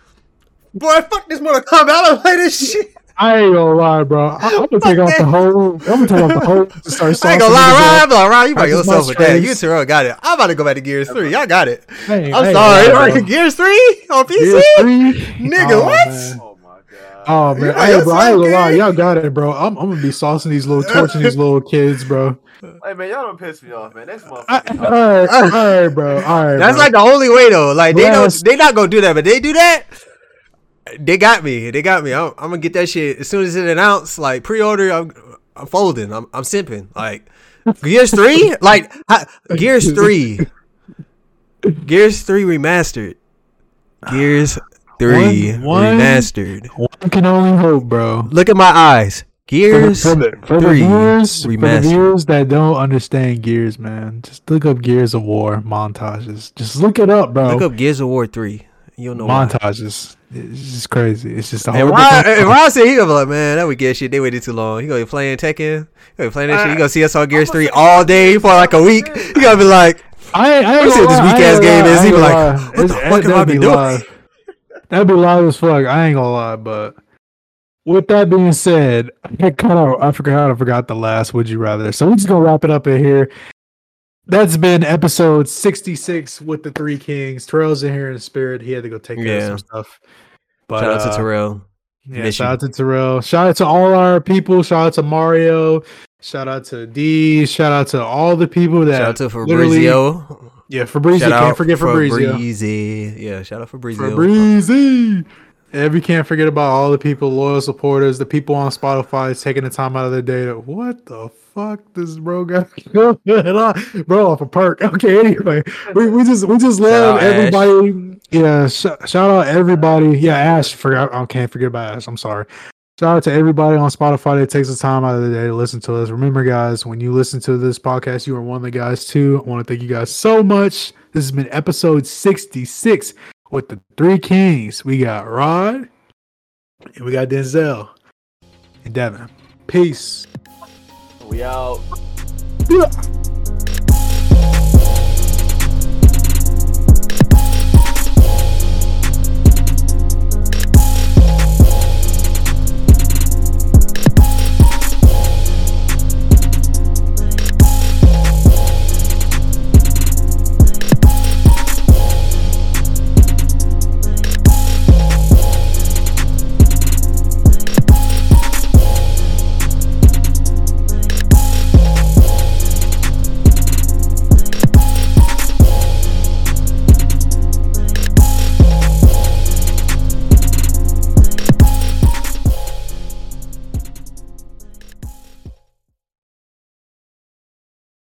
Boy, fuck this Mortal Kombat. I don't play this shit. I ain't gonna lie, bro. I, I'm gonna take off the whole. I'm gonna take off the whole. To start I ain't gonna lie, niggas Ryan. up. I'm like, Ryan, you by yourself with that. You face- Terrell oh, got it. I'm about to go back to Gears 3. Y'all got it. Hey, I'm hey, sorry. bro. Gears 3 on PC? Gears three? Nigga, Oh, what? man. Oh my god. Oh man, You hey, bro, I ain't gonna lie, y'all got it, bro. I'm, I'm gonna be saucing these little, torching these little kids, bro. Hey man, y'all don't piss me off, man. Next month. I, all right, all right, bro, all right. That's bro. like the only way though. Like they don't, they not gonna do that, but they do that. They got me. They got me. I'm, I'm gonna get that shit as soon as it announced. Like pre-order, I'm, I'm folding. I'm, I'm simping. Like Gears three, like ha- Gears three, Gears three remastered, Gears three One- one- remastered. one can only hope, bro. Look at my eyes. For the, Gears for the, for the three viewers, for the viewers that don't understand Gears, man, just look up Gears of War montages. Just look it up, bro. Look up Gears of War three. You'll know why. montages. It's just crazy. It's just a And whole Ron, and Ron said he gonna be like, man, that would get shit. They waited too long. He gonna be playing Tekken. He gonna be playing that shit. He gonna see us on Gears three all day for like a week. He gonna be like, I, ain't- I Let ain't me see what gonna this lie, weak ass game gonna is. He be like, ain't what lie. the fuck am I be be doing? live. That'd be live as fuck. I ain't gonna lie, but with that being said, I kind of I forgot I forgot the last would you rather. So we're just gonna wrap it up in here. That's been episode sixty six with the three kings. Terrell's in here in spirit. He had to go take care Yeah. of some stuff. But Shout out to uh, Terrell. yeah, Miss shout out to Terrell. Shout out to all our people. Shout out to Mario. Shout out to D. Shout out to all the people that Shout out to Fabrizio. Yeah, Fabrizio. Shout Can't forget Fabrizio. Fabrizi. Yeah, shout out Fabrizio. Fabrizio. And we can't forget about all the people, loyal supporters, the people on Spotify taking the time out of their day to what the fuck this bro got on? Bro off a perk. Okay, anyway. We, we just we just love out Ash. everybody. Yeah, sh- shout out everybody. Yeah, Ash, forgot I can't forget about Ash. I'm sorry. Shout out to everybody on Spotify that takes the time out of the day to listen to us. Remember, guys, when you listen to this podcast, you are one of the guys too. I want to thank you guys so much. This has been episode 66 with the three kings. We got Rod and we got Denzel and Devin. Peace. We out.